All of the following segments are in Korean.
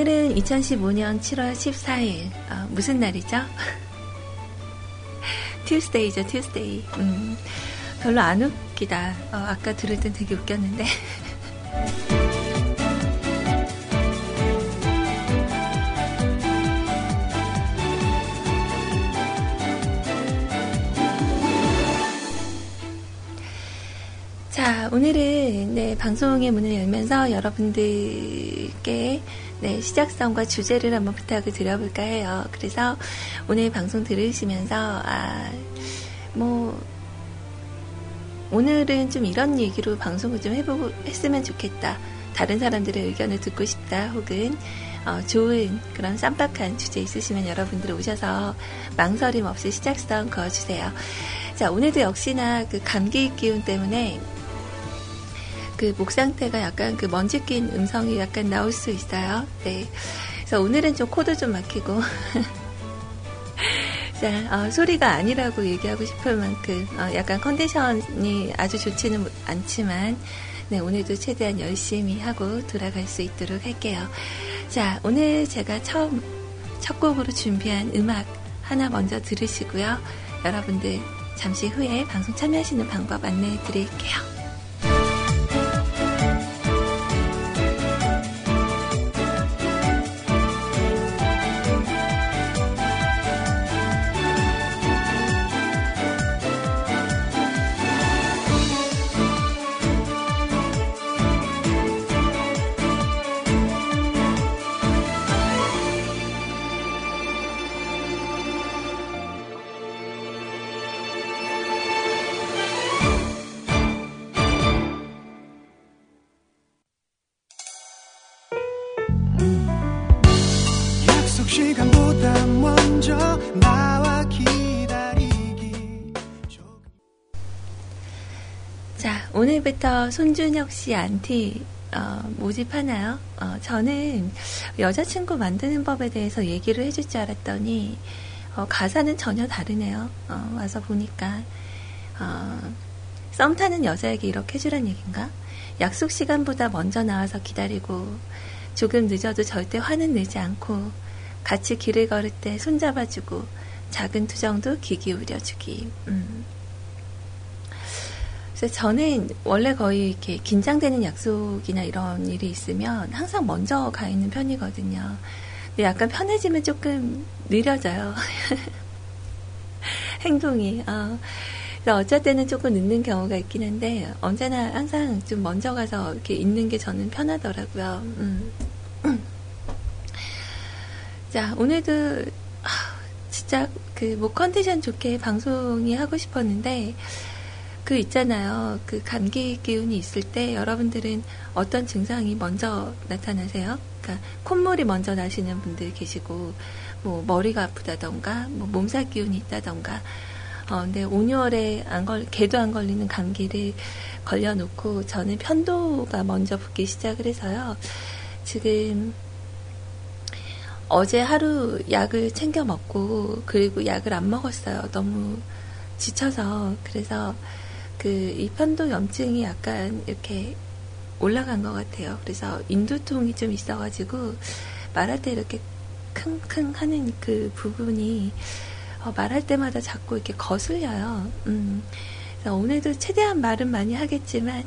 오늘은 2015년 7월 14일. 어, 무슨 날이죠? 튜스데이죠, 튜스데이. 음, 별로 안 웃기다. 어, 아까 들을 땐 되게 웃겼는데. 자, 오늘은 네, 방송의 문을 열면서 여러분들께 네, 시작성과 주제를 한번 부탁을 드려볼까 해요. 그래서 오늘 방송 들으시면서 아, 뭐 오늘은 좀 이런 얘기로 방송을 좀 해보고 했으면 좋겠다. 다른 사람들의 의견을 듣고 싶다. 혹은 어, 좋은 그런 쌈박한 주제 있으시면 여러분들 오셔서 망설임 없이 시작성 그어주세요. 자, 오늘도 역시나 그 감기 기운 때문에 그 목 상태가 약간 그 먼지 낀 음성이 약간 나올 수 있어요. 네. 그래서 오늘은 좀 코도 좀 막히고. 자, 어, 소리가 아니라고 얘기하고 싶을 만큼 어, 약간 컨디션이 아주 좋지는 않지만 네, 오늘도 최대한 열심히 하고 돌아갈 수 있도록 할게요. 자, 오늘 제가 처음 첫 곡으로 준비한 음악 하나 먼저 들으시고요. 여러분들 잠시 후에 방송 참여하시는 방법 안내해 드릴게요. 오늘부터 손준혁 씨 안티 어, 모집하나요? 어, 저는 여자친구 만드는 법에 대해서 얘기를 해줄 줄 알았더니 어, 가사는 전혀 다르네요. 어, 와서 보니까 어, 썸 타는 여자에게 이렇게 해주란 얘긴가? 약속 시간보다 먼저 나와서 기다리고 조금 늦어도 절대 화는 내지 않고 같이 길을 걸을 때 손잡아주고 작은 투정도 귀 기울여주기. 음. 그래서 저는 원래 거의 이렇게 긴장되는 약속이나 이런 일이 있으면 항상 먼저 가 있는 편이거든요. 근데 약간 편해지면 조금 느려져요. 행동이. 어. 그래서 어쩔 때는 조금 늦는 경우가 있긴 한데 언제나 항상 좀 먼저 가서 이렇게 있는 게 저는 편하더라고요. 음. 자, 오늘도 아, 진짜 그 뭐 컨디션 좋게 방송이 하고 싶었는데 그 있잖아요. 그 감기 기운이 있을 때 여러분들은 어떤 증상이 먼저 나타나세요? 그러니까 콧물이 먼저 나시는 분들 계시고 뭐 머리가 아프다던가 뭐 몸살 기운이 있다던가 어, 근데 5, 6월에 안 걸, 개도 안 걸리는 감기를 걸려놓고 저는 편도가 먼저 붓기 시작을 해서요. 지금 어제 하루 약을 챙겨 먹고 그리고 약을 안 먹었어요. 너무 지쳐서 그래서 그 이 편도 염증이 약간 이렇게 올라간 것 같아요. 그래서 인두통이 좀 있어가지고 말할 때 이렇게 킁킁 하는 그 부분이 어, 말할 때마다 자꾸 이렇게 거슬려요. 음, 오늘도 최대한 말은 많이 하겠지만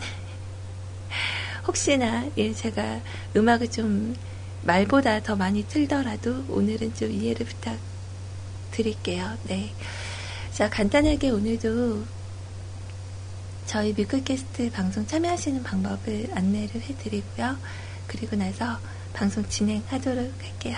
혹시나 예, 제가 음악을 좀 말보다 더 많이 틀더라도 오늘은 좀 이해를 부탁드릴게요. 네. 자, 간단하게 오늘도 저희 뮤클캐스트 방송 참여하시는 방법을 안내를 해드리고요. 그리고 나서 방송 진행하도록 할게요.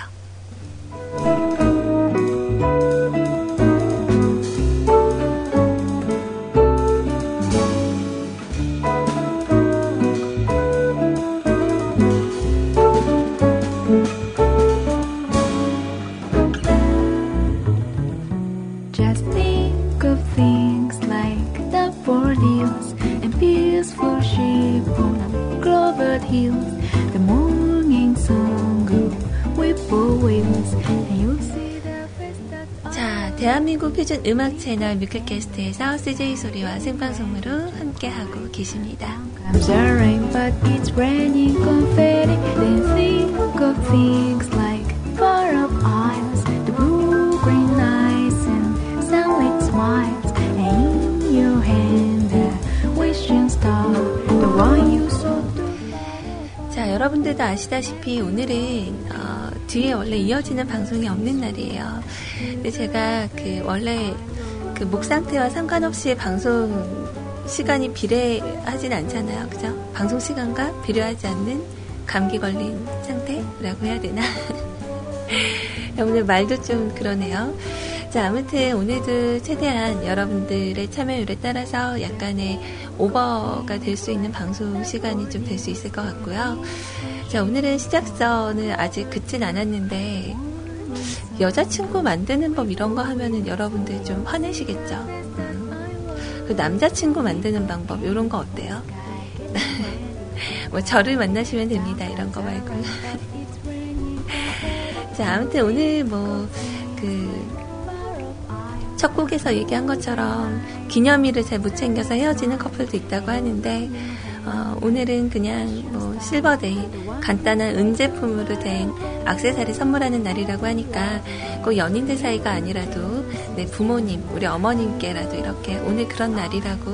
Hills. The morning sun will whippoorwills, and you'll see the face that 자, 대한민국 표준 음악 채널 뮤클캐스트에서 CJ 소리와 생방송으로 함께하고 계십니다. A rain, but it's raining confetti. Then think of things like far up isles, the blue green eyes and sunlit smiles, 여러분들도 아시다시피 오늘은 어, 뒤에 원래 이어지는 방송이 없는 날이에요. 근데 제가 그 원래 그 목 상태와 상관없이 방송 시간이 비례하진 않잖아요. 그죠? 방송 시간과 비례하지 않는 감기 걸린 상태라고 해야 되나? 오늘 말도 좀 그러네요. 자, 아무튼 오늘도 최대한 여러분들의 참여율에 따라서 약간의 오버가 될 수 있는 방송 시간이 좀 될 수 있을 것 같고요. 자, 오늘은 시작선을 아직 긋진 않았는데, 여자친구 만드는 법 이런 거 하면은 여러분들 좀 화내시겠죠? 음. 그 남자친구 만드는 방법, 이런 거 어때요? 뭐, 저를 만나시면 됩니다. 이런 거 말고. 자, 아무튼 오늘 뭐, 그, 첫 곡에서 얘기한 것처럼 기념일을 잘 못 챙겨서 헤어지는 커플도 있다고 하는데, 어, 오늘은 그냥 뭐 실버데이, 간단한 은제품으로 된 악세사리 선물하는 날이라고 하니까 꼭 연인들 사이가 아니라도 내 부모님, 우리 어머님께라도 이렇게 오늘 그런 날이라고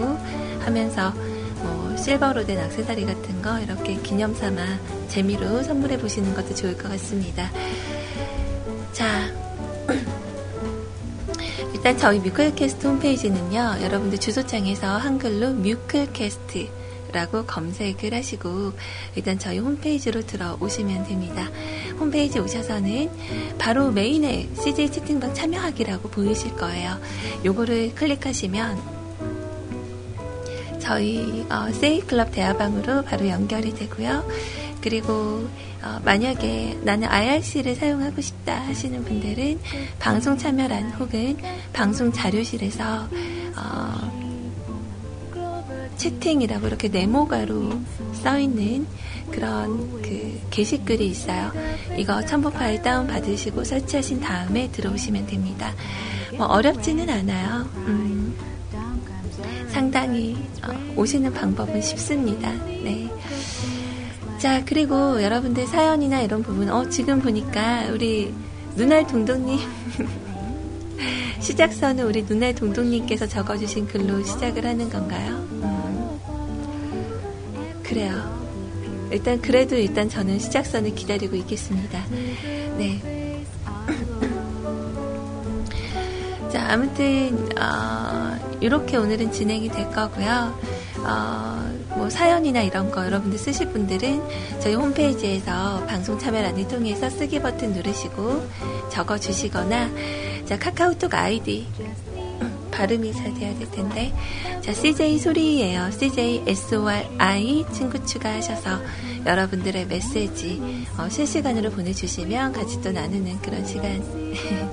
하면서 뭐 실버로 된 악세사리 같은 거 이렇게 기념 삼아 재미로 선물해 보시는 것도 좋을 것 같습니다. 자, 일단 저희 뮤클캐스트 홈페이지는요, 여러분들 주소창에서 한글로 뮤클캐스트 라고 검색을 하시고, 일단 저희 홈페이지로 들어오시면 됩니다. 홈페이지 오셔서는 바로 메인에 CJ 채팅방 참여하기라고 보이실 거예요. 요거를 클릭하시면, 저희 어, 세이클럽 대화방으로 바로 연결이 되고요. 그리고 어, 만약에 나는 IRC를 사용하고 싶다 하시는 분들은 방송 참여란 혹은 방송 자료실에서 어, 채팅이라고 이렇게 네모가로 써 있는 그런 그 게시글이 있어요. 이거 첨부 파일 다운 받으시고 설치하신 다음에 들어오시면 됩니다. 뭐 어렵지는 않아요. 음, 상당히 어, 오시는 방법은 쉽습니다. 네. 자, 그리고 여러분들 사연이나 이런 부분, 어, 지금 보니까 우리 눈알 동동님, 시작선은 우리 눈알 동동님께서 적어주신 글로 시작을 하는 건가요? 음, 그래요. 일단, 그래도 일단 저는 시작선을 기다리고 있겠습니다. 네. 자, 아무튼, 어, 이렇게 오늘은 진행이 될 거고요. 어, 뭐 사연이나 이런 거 여러분들 쓰실 분들은 저희 홈페이지에서 방송 참여란을 통해서 쓰기 버튼 누르시고 적어 주시거나 자 카카오톡 아이디 음, 발음이 잘 돼야 될 텐데 자 CJ 소리예요 CJ SORI 친구 추가하셔서 여러분들의 메시지 어, 실시간으로 보내주시면 같이 또 나누는 그런 시간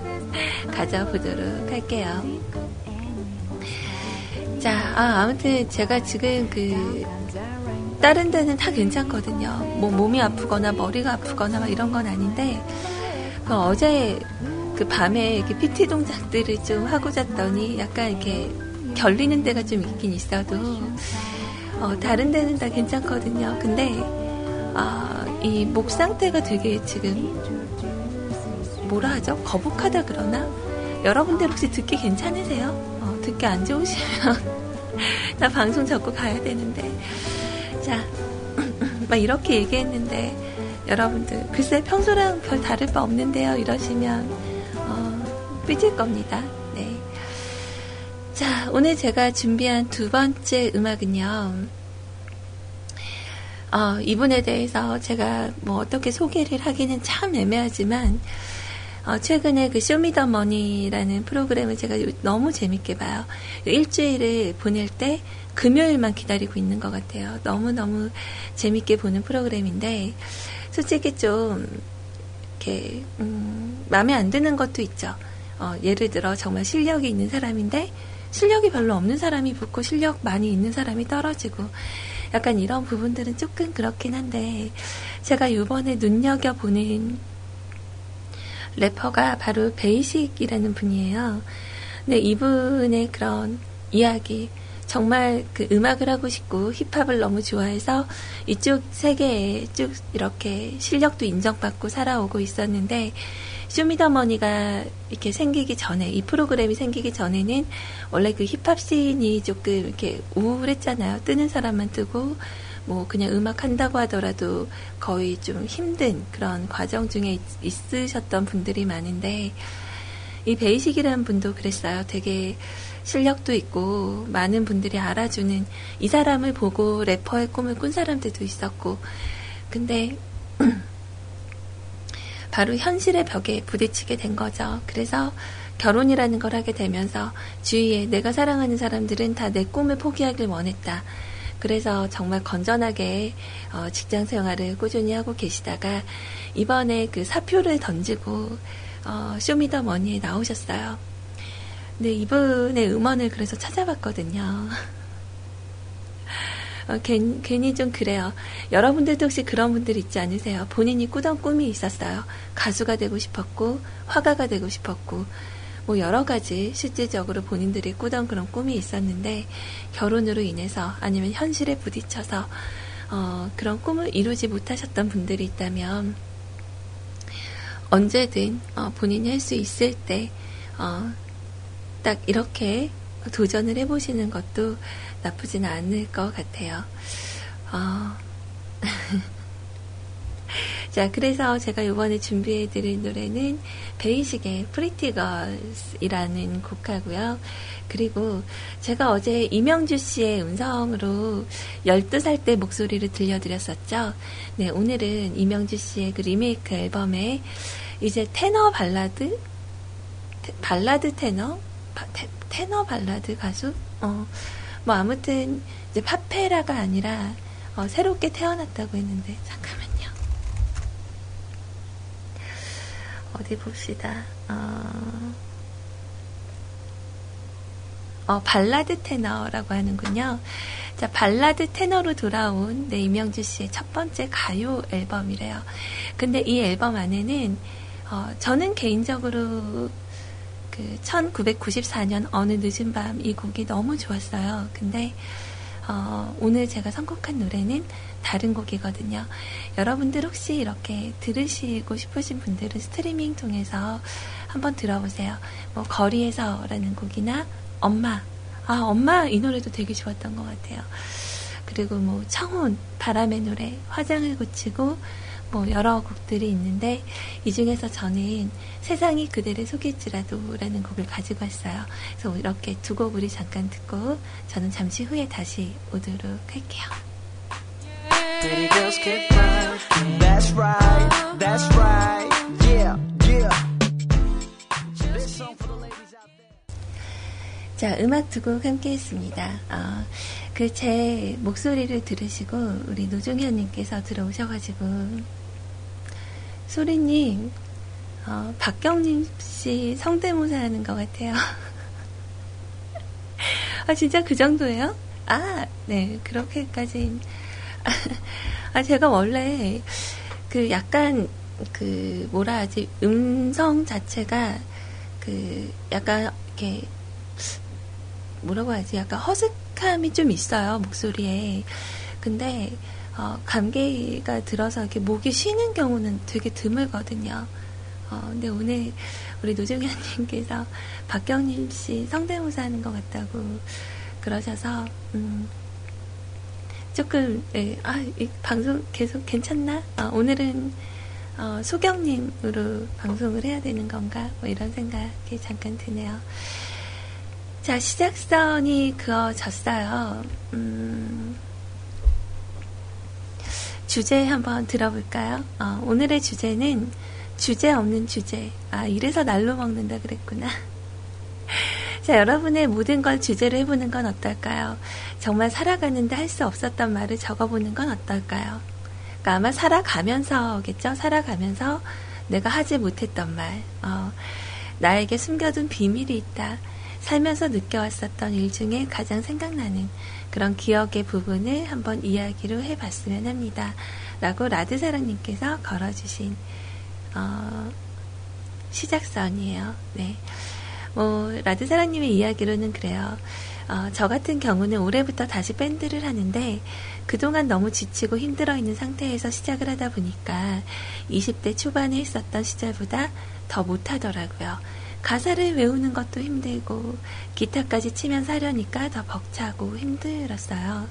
가져보도록 할게요. 자, 아, 아무튼 제가 지금 그 다른 데는 다 괜찮거든요. 뭐 몸이 아프거나 머리가 아프거나 막 이런 건 아닌데 그 어제 그 밤에 이렇게 PT 동작들을 좀 하고 잤더니 약간 이렇게 결리는 데가 좀 있긴 있어도 어, 다른 데는 다 괜찮거든요. 근데 아, 이목 상태가 되게 지금 뭐라 하죠? 거북하다 그러나? 여러분들 혹시 듣기 괜찮으세요? 어, 듣기 안 좋으시면 나 방송 접고 가야 되는데 자, 막 이렇게 얘기했는데 여러분들 글쎄 평소랑 별 다를 바 없는데요 이러시면 어, 삐질 겁니다. 네. 자, 오늘 제가 준비한 두 번째 음악은요. 어, 이분에 대해서 제가 뭐 어떻게 소개를 하기는 참 애매하지만 어, 최근에 그 쇼미더머니라는 프로그램을 제가 요- 너무 재밌게 봐요. 일주일을 보낼 때 금요일만 기다리고 있는 것 같아요. 너무너무 재밌게 보는 프로그램인데, 솔직히 좀, 이렇게, 음, 마음에 안 드는 것도 있죠. 어, 예를 들어 정말 실력이 있는 사람인데, 실력이 별로 없는 사람이 붙고 실력 많이 있는 사람이 떨어지고, 약간 이런 부분들은 조금 그렇긴 한데, 제가 이번에 눈여겨보는 래퍼가 바로 베이식이라는 분이에요. 근데 이분의 그런 이야기, 정말 그 음악을 하고 싶고 힙합을 너무 좋아해서 이쪽 세계에 쭉 이렇게 실력도 인정받고 살아오고 있었는데 쇼미더머니가 이렇게 생기기 전에 이 프로그램이 생기기 전에는 원래 그 힙합 씬이 조금 이렇게 우울했잖아요. 뜨는 사람만 뜨고 뭐 그냥 음악 한다고 하더라도 거의 좀 힘든 그런 과정 중에 있, 으셨던 분들이 많은데 이 베이식이라는 분도 그랬어요. 되게 실력도 있고 많은 분들이 알아주는 이 사람을 보고 래퍼의 꿈을 꾼 사람들도 있었고 근데 바로 현실의 벽에 부딪히게 된 거죠. 그래서 결혼이라는 걸 하게 되면서 주위에 내가 사랑하는 사람들은 다 내 꿈을 포기하길 원했다. 그래서 정말 건전하게 어, 직장 생활을 꾸준히 하고 계시다가 이번에 그 사표를 던지고 어, 쇼미더머니에 나오셨어요. 네, 이분의 음원을 그래서 찾아봤거든요. 어, 괜, 괜히 좀 그래요. 여러분들도 혹시 그런 분들 있지 않으세요? 본인이 꾸던 꿈이 있었어요. 가수가 되고 싶었고, 화가가 되고 싶었고, 뭐 여러 가지 실질적으로 본인들이 꾸던 그런 꿈이 있었는데, 결혼으로 인해서 아니면 현실에 부딪혀서, 어, 그런 꿈을 이루지 못하셨던 분들이 있다면, 언제든, 어, 본인이 할 수 있을 때, 어, 딱 이렇게 도전을 해보시는 것도 나쁘지는 않을 것 같아요. 어. 자, 그래서 제가 이번에 준비해드릴 노래는 베이식의 Girls이라는 곡하고요. 그리고 제가 어제 이명주 씨의 음성으로 12살 때 목소리를 들려드렸었죠. 네, 오늘은 이명주 씨의 그 리메이크 앨범에 이제 테너 발라드? 발라드 테너? 테, 테너 발라드 가수? 어, 뭐 아무튼 이제 팝페라가 아니라 어, 새롭게 태어났다고 했는데 잠깐만요. 어디 봅시다. 어, 어, 발라드 테너라고 하는군요. 자, 발라드 테너로 돌아온 네, 이명주 씨의 첫 번째 가요 앨범이래요. 근데 이 앨범 안에는 어, 저는 개인적으로 그 1994년 어느 늦은 밤 이 곡이 너무 좋았어요. 근데 어, 오늘 제가 선곡한 노래는 다른 곡이거든요. 여러분들 혹시 이렇게 들으시고 싶으신 분들은 스트리밍 통해서 한번 들어보세요. 뭐 거리에서라는 곡이나 엄마 아 엄마 이 노래도 되게 좋았던 것 같아요. 그리고 뭐 청혼 바람의 노래 화장을 고치고 뭐 여러 곡들이 있는데 이 중에서 저는 세상이 그대를 속일지라도라는 곡을 가지고 왔어요. 그래서 이렇게 두 곡 우리 잠깐 듣고 저는 잠시 후에 다시 오도록 할게요. Pretty girls get right. That's right. That's right. Yeah, yeah. 자, 음악 두 곡 함께 했습니다. 어, 그 제 목소리를 들으시고 우리 노종현님께서 들어오셔가지고 소리님 어, 박경림 씨 성대모사 하는 것 같아요. 아, 진짜 그 정도예요? 아, 네, 그렇게까지. 아, 제가 원래 그 약간 그 뭐라 하지, 음성 자체가 그 약간 이렇게 뭐라고 하지, 약간 허스 감이 좀 있어요, 목소리에. 근데 어, 감기가 들어서 이렇게 목이 쉬는 경우는 되게 드물거든요. 어, 근데 오늘 우리 노정현님께서 박경림 씨 성대모사 하는 것 같다고 그러셔서, 음, 조금, 예, 아, 이 방송 계속 괜찮나? 어, 오늘은, 어, 소경님으로 방송을 해야 되는 건가? 뭐 이런 생각이 잠깐 드네요. 자, 시작선이 그어졌어요. 음, 주제 한번 들어볼까요? 어, 오늘의 주제는 주제 없는 주제. 아, 이래서 날로 먹는다 그랬구나. 자, 여러분의 모든 걸 주제로 해보는 건 어떨까요? 정말 살아가는데 할 수 없었던 말을 적어보는 건 어떨까요? 그러니까 아마 살아가면서겠죠? 살아가면서 내가 하지 못했던 말. 어, 나에게 숨겨둔 비밀이 있다. 살면서 느껴왔었던 일 중에 가장 생각나는 그런 기억의 부분을 한번 이야기로 해봤으면 합니다. 라고 라드사랑님께서 걸어주신 어, 시작선이에요. 네. 뭐, 라드사랑님의 이야기로는 그래요. 어, 저 같은 경우는 올해부터 다시 밴드를 하는데 그동안 너무 지치고 힘들어 있는 상태에서 시작을 하다 보니까 20대 초반에 했었던 시절보다 더 못하더라고요. 가사를 외우는 것도 힘들고 기타까지 치면서 하려니까 더 벅차고 힘들었어요.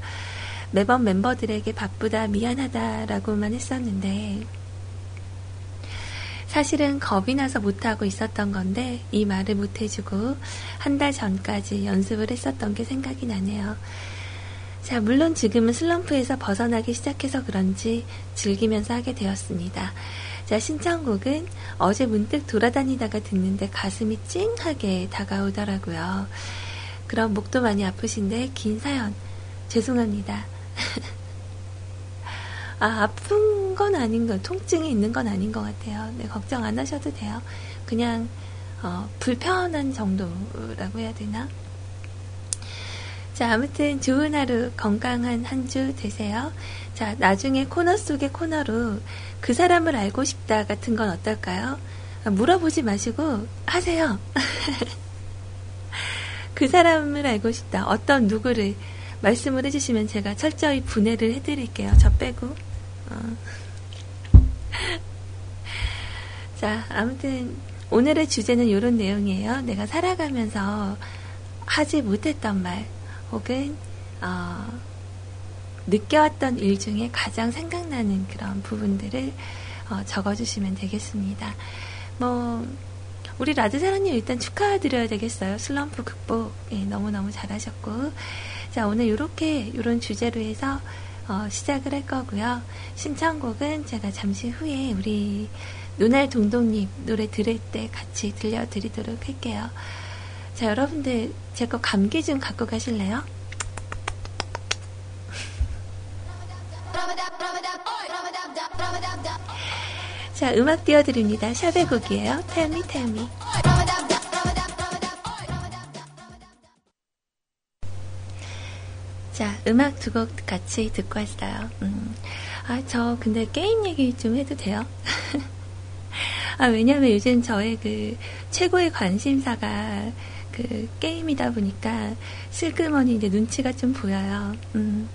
매번 멤버들에게 바쁘다 미안하다라고만 했었는데 사실은 겁이 나서 못하고 있었던 건데 이 말을 못해주고 한 달 전까지 연습을 했었던 게 생각이 나네요. 자, 물론 지금은 슬럼프에서 벗어나기 시작해서 그런지 즐기면서 하게 되었습니다. 자, 신청곡은 어제 문득 돌아다니다가 듣는데 가슴이 찡하게 다가오더라고요. 그럼 목도 많이 아프신데 긴 사연 죄송합니다. 아, 아픈 건 아닌 거, 통증이 있는 건 아닌 것 같아요. 네, 걱정 안 하셔도 돼요. 그냥, 어, 불편한 정도라고 해야 되나? 자, 아무튼 좋은 하루, 건강한 한 주 되세요. 자, 나중에 코너 속의 코너로 그 사람을 알고 싶다 같은 건 어떨까요? 아, 물어보지 마시고 하세요. 그 사람을 알고 싶다. 어떤 누구를 말씀을 해주시면 제가 철저히 분해를 해드릴게요. 저 빼고. 어. 자, 아무튼 오늘의 주제는 이런 내용이에요. 내가 살아가면서 하지 못했던 말, 혹은 어, 느껴왔던 일 중에 가장 생각나는 그런 부분들을 어, 적어주시면 되겠습니다. 뭐 우리 라드사랑님 일단 축하드려야 되겠어요. 슬럼프 극복 예, 너무너무 잘하셨고 자 오늘 이렇게 이런 주제로 해서 어, 시작을 할 거고요. 신청곡은 제가 잠시 후에 우리 눈알 동동님 노래 들을 때 같이 들려드리도록 할게요. 자, 여러분들, 제 거 감기 좀 갖고 가실래요? 자, 음악 띄워드립니다. 샵의 곡이에요. Tell me. 자, 음악 두 곡 같이 듣고 왔어요. 음. 아, 저 근데 게임 얘기 좀 해도 돼요? 아, 왜냐면 요즘 저의 그 최고의 관심사가 그 게임이다 보니까 슬그머니 이제 눈치가 좀 보여요. 음.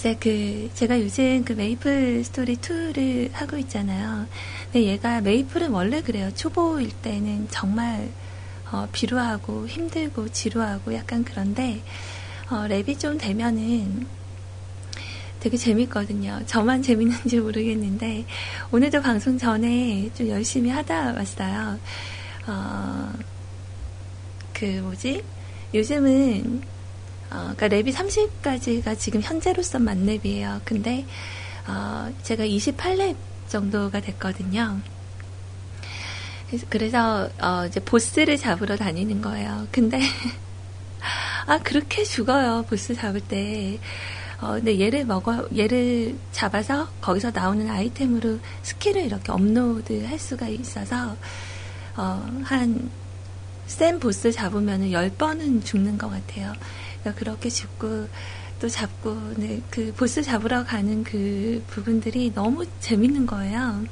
글쎄 그 제가 요즘 그 메이플 스토리 2를 하고 있잖아요. 근데 얘가 메이플은 원래 그래요. 초보일 때는 정말 어, 비루하고 힘들고 지루하고 약간 그런데 어, 렙이 좀 되면은 되게 재밌거든요. 저만 재밌는지 모르겠는데 오늘도 방송 전에 좀 열심히 하다 왔어요. 어, 그 뭐지? 요즘은 어, 그러니까 렙이 30까지가 지금 현재로서 만렙이에요. 근데 어, 제가 28렙 정도가 됐거든요. 그래서 어, 이제 보스를 잡으러 다니는 거예요. 근데 아 그렇게 죽어요. 보스 잡을 때. 어, 근데 얘를 먹어 얘를 잡아서 거기서 나오는 아이템으로 스킬을 이렇게 업로드 할 수가 있어서 어, 한센 보스 잡으면 10번은 죽는 것 같아요. 그러니까 그렇게 죽고 또 잡고 네, 그 보스 잡으러 가는 그 부분들이 너무 재밌는 거예요.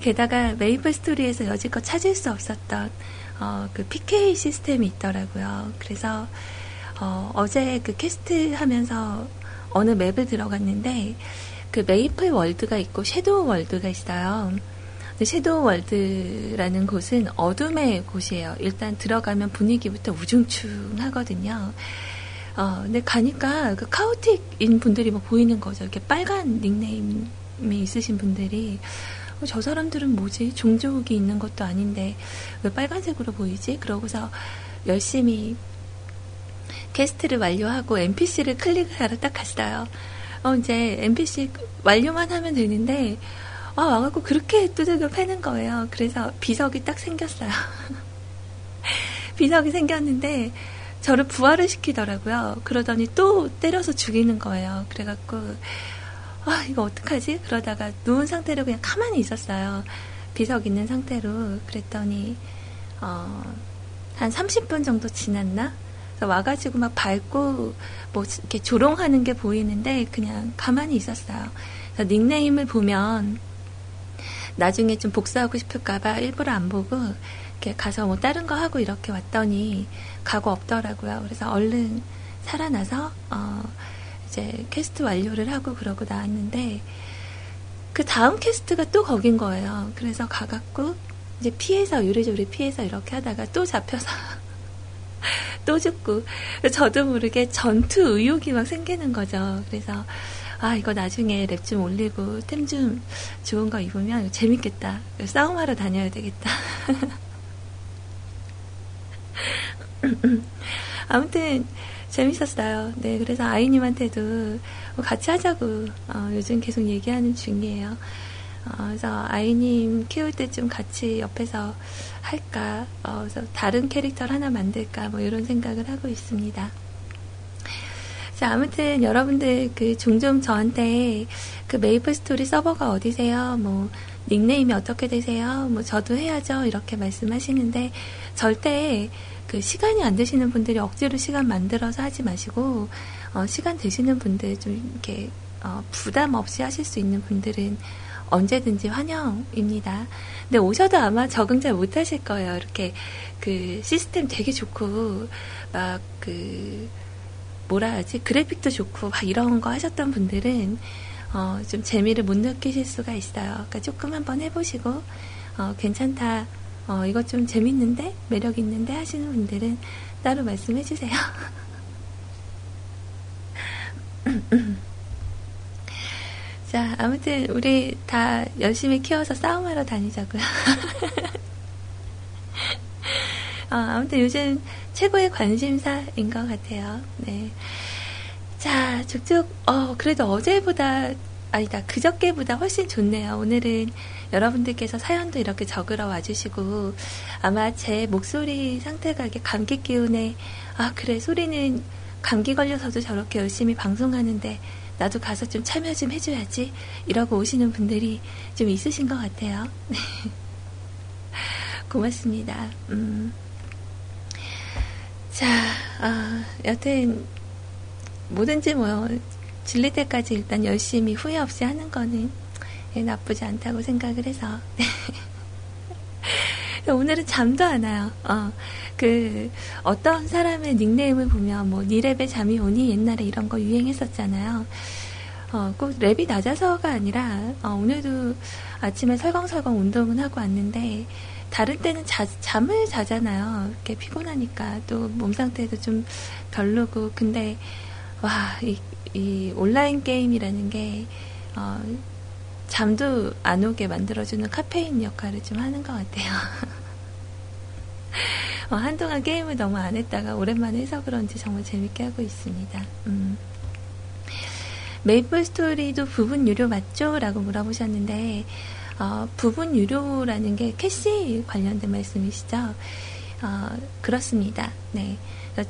게다가 메이플 스토리에서 여지껏 찾을 수 없었던 어, 그 PK 시스템이 있더라고요. 그래서 어, 어제 그 캐스트 하면서 어느 맵을 들어갔는데 그 메이플 월드가 있고 섀도우 월드가 있어요. 섀도우 월드라는 곳은 어둠의 곳이에요. 일단 들어가면 분위기부터 우중충하거든요. 어, 근데 가니까 그 카오틱인 분들이 뭐 보이는 거죠. 이렇게 빨간 닉네임이 있으신 분들이 어, 저 사람들은 뭐지? 종족이 있는 것도 아닌데 왜 빨간색으로 보이지? 그러고서 열심히 캐스트를 완료하고 NPC를 클릭하러 딱 갔어요. 어, 이제 NPC 완료만 하면 되는데 아, 와갖고 그렇게 두들겨 패는 거예요. 그래서 비석이 딱 생겼어요. 비석이 생겼는데 저를 부활을 시키더라고요. 그러더니 또 때려서 죽이는 거예요. 그래갖고 아 이거 어떡하지? 그러다가 누운 상태로 그냥 가만히 있었어요. 비석 있는 상태로 그랬더니 어, 한 30분 정도 지났나? 와가지고 막 밟고 뭐 이렇게 조롱하는 게 보이는데 그냥 가만히 있었어요. 닉네임을 보면 나중에 좀 복수하고 싶을까봐 일부러 안 보고 이렇게 가서 뭐 다른 거 하고 이렇게 왔더니 가고 없더라고요. 그래서 얼른 살아나서 어 이제 캐스트 완료를 하고 그러고 나왔는데 그 다음 캐스트가 또 거긴 거예요. 그래서 가갖고 이제 피해서 요리조리 피해서 이렇게 하다가 또 잡혀서 또 죽고 저도 모르게 전투 의욕이 막 생기는 거죠. 그래서 아 이거 나중에 랩 좀 올리고 템 좀 좋은 거 입으면 재밌겠다. 싸움하러 다녀야 되겠다. 아무튼 재밌었어요. 네, 그래서 아이님한테도 뭐 같이 하자고 어, 요즘 계속 얘기하는 중이에요. 어, 그래서 아이님 키울 때 좀 같이 옆에서 할까, 어, 그래서 다른 캐릭터를 하나 만들까, 뭐 이런 생각을 하고 있습니다. 자, 아무튼 여러분들 그 종종 저한테 그 메이플 스토리 서버가 어디세요? 뭐 닉네임이 어떻게 되세요? 뭐 저도 해야죠. 이렇게 말씀하시는데 절대 그 시간이 안 되시는 분들이 억지로 시간 만들어서 하지 마시고 어, 시간 되시는 분들 좀 이렇게 어, 부담 없이 하실 수 있는 분들은 언제든지 환영입니다. 근데 오셔도 아마 적응 잘 못하실 거예요. 이렇게 그 시스템 되게 좋고 막그 뭐라 하지 그래픽도 좋고 막 이런 거 하셨던 분들은 어, 좀 재미를 못 느끼실 수가 있어요. 그러니까 조금 한번 해보시고 어, 괜찮다. 어, 이거 좀 재밌는데 매력 있는데 하시는 분들은 따로 말씀해 주세요. 자, 아무튼 우리 다 열심히 키워서 싸움하러 다니자고요. 어, 아무튼 요즘 최고의 관심사인 것 같아요. 네. 자, 쭉쭉, 어, 그래도 어제보다, 아니다, 그저께보다 훨씬 좋네요. 오늘은 여러분들께서 사연도 이렇게 적으러 와주시고, 아마 제 목소리 상태가 이게 감기 기운에, 아, 그래, 소리는 감기 걸려서도 저렇게 열심히 방송하는데, 나도 가서 좀 참여 좀 해줘야지. 이러고 오시는 분들이 좀 있으신 것 같아요. 네. 고맙습니다. 음. 자, 아, 여튼, 뭐든지 뭐, 질릴 때까지 일단 열심히 후회 없이 하는 거는 예, 나쁘지 않다고 생각을 해서. 오늘은 잠도 안 와요. 어, 그, 어떤 사람의 닉네임을 보면, 뭐, 니랩에 잠이 오니 옛날에 이런 거 유행했었잖아요. 어, 꼭 랩이 낮아서가 아니라, 어, 오늘도 아침에 설광설광 운동은 하고 왔는데, 다른 때는 자, 잠을 자잖아요. 이렇게 피곤하니까 또 몸 상태도 좀 별로고 근데 와 이 이 온라인 게임이라는 게 어, 잠도 안 오게 만들어주는 카페인 역할을 좀 하는 것 같아요. 어, 한동안 게임을 너무 안 했다가 오랜만에 해서 그런지 정말 재밌게 하고 있습니다. 음. 메이플 스토리도 부분 유료 맞죠? 라고 물어보셨는데, 어, 부분 유료라는 게 캐시 관련된 말씀이시죠? 어, 그렇습니다. 네.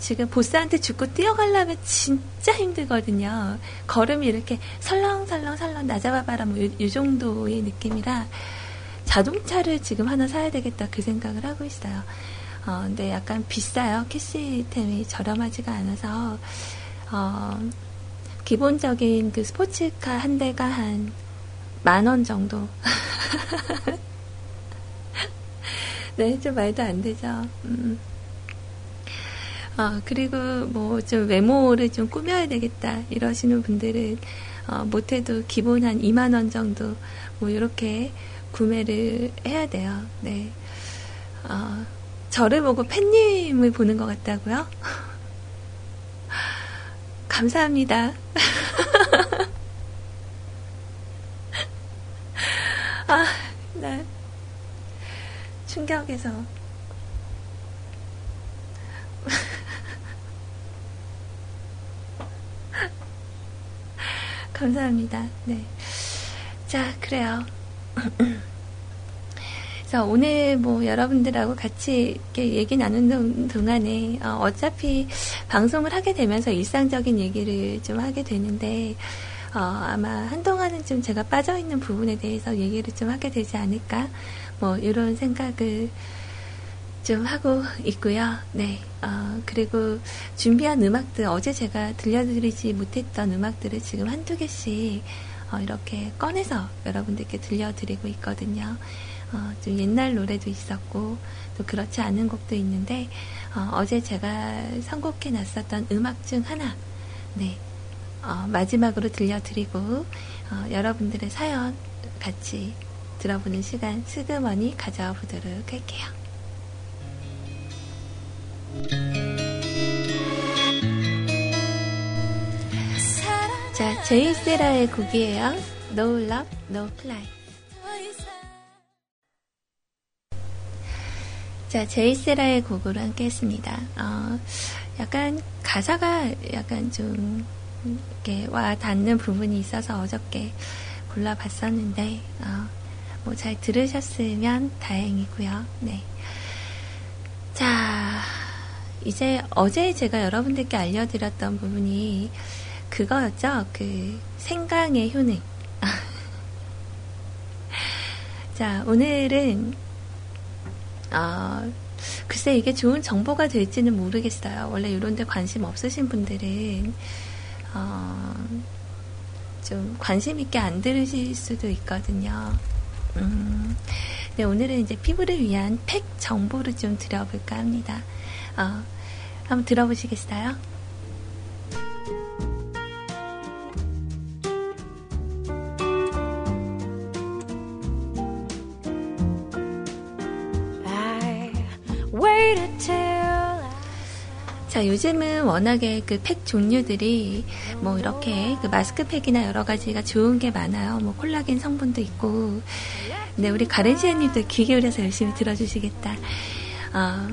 지금 보스한테 죽고 뛰어가려면 진짜 힘들거든요. 걸음이 이렇게 설렁설렁설렁 나잡아봐라 뭐이 정도의 느낌이라 자동차를 지금 하나 사야 되겠다 그 생각을 하고 있어요. 어, 근데 약간 비싸요. 캐시템이 저렴하지가 않아서 어, 기본적인 그 스포츠카 한 대가 한 만 원 정도. 네, 좀 말도 안 되죠. 음. 어, 그리고 뭐 좀 외모를 좀 꾸며야 되겠다 이러시는 분들은 어, 못해도 기본 한 2만 원 정도 뭐 이렇게 구매를 해야 돼요. 네. 어, 저를 보고 팬님을 보는 것 같다고요? 감사합니다. 아, 네. 충격에서. 감사합니다. 네. 자, 그래요. 그래서 오늘 뭐 여러분들하고 같이 이렇게 얘기 나누는 동안에 어, 차피 방송을 하게 되면서 일상적인 얘기를 좀 하게 되는데 어, 아마 한동안은 좀 제가 빠져 있는 부분에 대해서 얘기를 좀 하게 되지 않을까, 뭐, 이런 생각을 좀 하고 있고요. 네. 어, 그리고 준비한 음악들, 어제 제가 들려드리지 못했던 음악들을 지금 한두 개씩, 어, 이렇게 꺼내서 여러분들께 들려드리고 있거든요. 어, 좀 옛날 노래도 있었고 또 그렇지 않은 곡도 있는데 어, 제 제가 선곡해 놨었던 음악 중 하나 네 어, 마지막으로 들려드리고 어, 여러분들의 사연 같이 들어보는 시간 스그머니 가져와 보도록 할게요. 자, 제이세라의 곡이에요. No Love, No Fly. 자, 제이세라의 곡으로 함께 했습니다. 어, 약간 가사가 약간 좀 이렇게 와 닿는 부분이 있어서 어저께 골라봤었는데, 어, 뭐 잘 들으셨으면 다행이고요. 네. 자, 이제 어제 제가 여러분들께 알려드렸던 부분이 그거였죠. 그 생강의 효능. 자, 오늘은 어, 글쎄 이게 좋은 정보가 될지는 모르겠어요. 원래 이런 데 관심 없으신 분들은 어, 좀 관심 있게 안 들으실 수도 있거든요. 음, 네, 오늘은 이제 피부를 위한 팩 정보를 좀 드려볼까 합니다. 어, 한번 들어보시겠어요? 자, 요즘은 워낙에 그 팩 종류들이 뭐 이렇게 그 마스크팩이나 여러 가지가 좋은 게 많아요. 뭐 콜라겐 성분도 있고. 네, 우리 가렌시아님도 귀 기울여서 열심히 들어주시겠다. 어,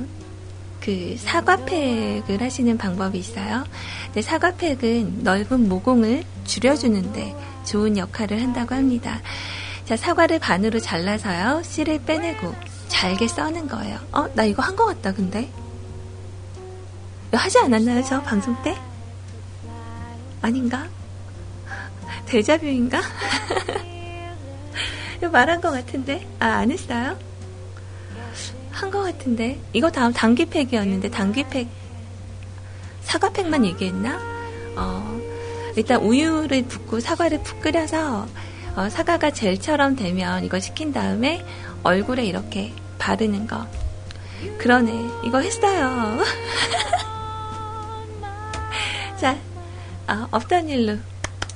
그 사과팩을 하시는 방법이 있어요. 근 사과팩은 넓은 모공을 줄여주는데 좋은 역할을 한다고 합니다. 자, 사과를 반으로 잘라서요. 씨를 빼내고 잘게 써는 거예요. 어, 나 이거 한것 같다, 근데. 하지 않았나요, 저 방송 때? 아닌가? 대자뷰인가? 말한 것 같은데? 아, 안 했어요? 한 것 같은데? 이거 다음 당귀팩이었는데, 당귀팩, 사과팩만 얘기했나? 어, 일단 우유를 붓고 사과를 푹 끓여서, 어, 사과가 젤처럼 되면 이거 식힌 다음에 얼굴에 이렇게 바르는 거. 그러네. 이거 했어요. 자, 아, 없던 일로.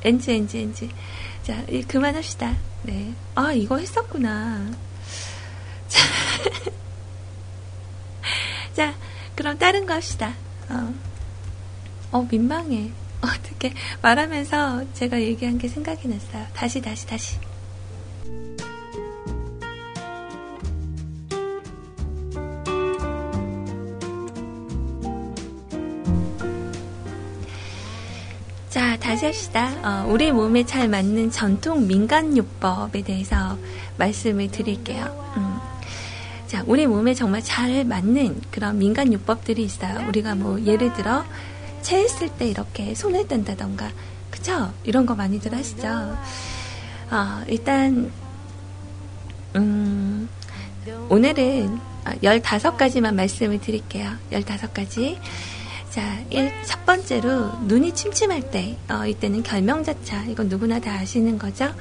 엔지, 엔지, 엔지. 자, 그만합시다. 네. 아, 이거 했었구나. 자, 자 그럼 다른 거 합시다. 어, 어 민망해. 어떻게 말하면서 제가 얘기한 게 생각이 났어요. 다시, 다시, 다시. 다시 합시다. 어, 우리 몸에 잘 맞는 전통 민간요법에 대해서 말씀을 드릴게요. 음. 자, 우리 몸에 정말 잘 맞는 그런 민간요법들이 있어요. 우리가 뭐, 예를 들어, 체했을 때 이렇게 손을 댄다던가, 그쵸? 이런 거 많이들 하시죠? 어, 일단, 음, 오늘은 15가지만 말씀을 드릴게요. 15가지. 자, 일, 첫 번째로 눈이 침침할 때, 어, 이때는 결명자차. 이건 누구나 다 아시는 거죠?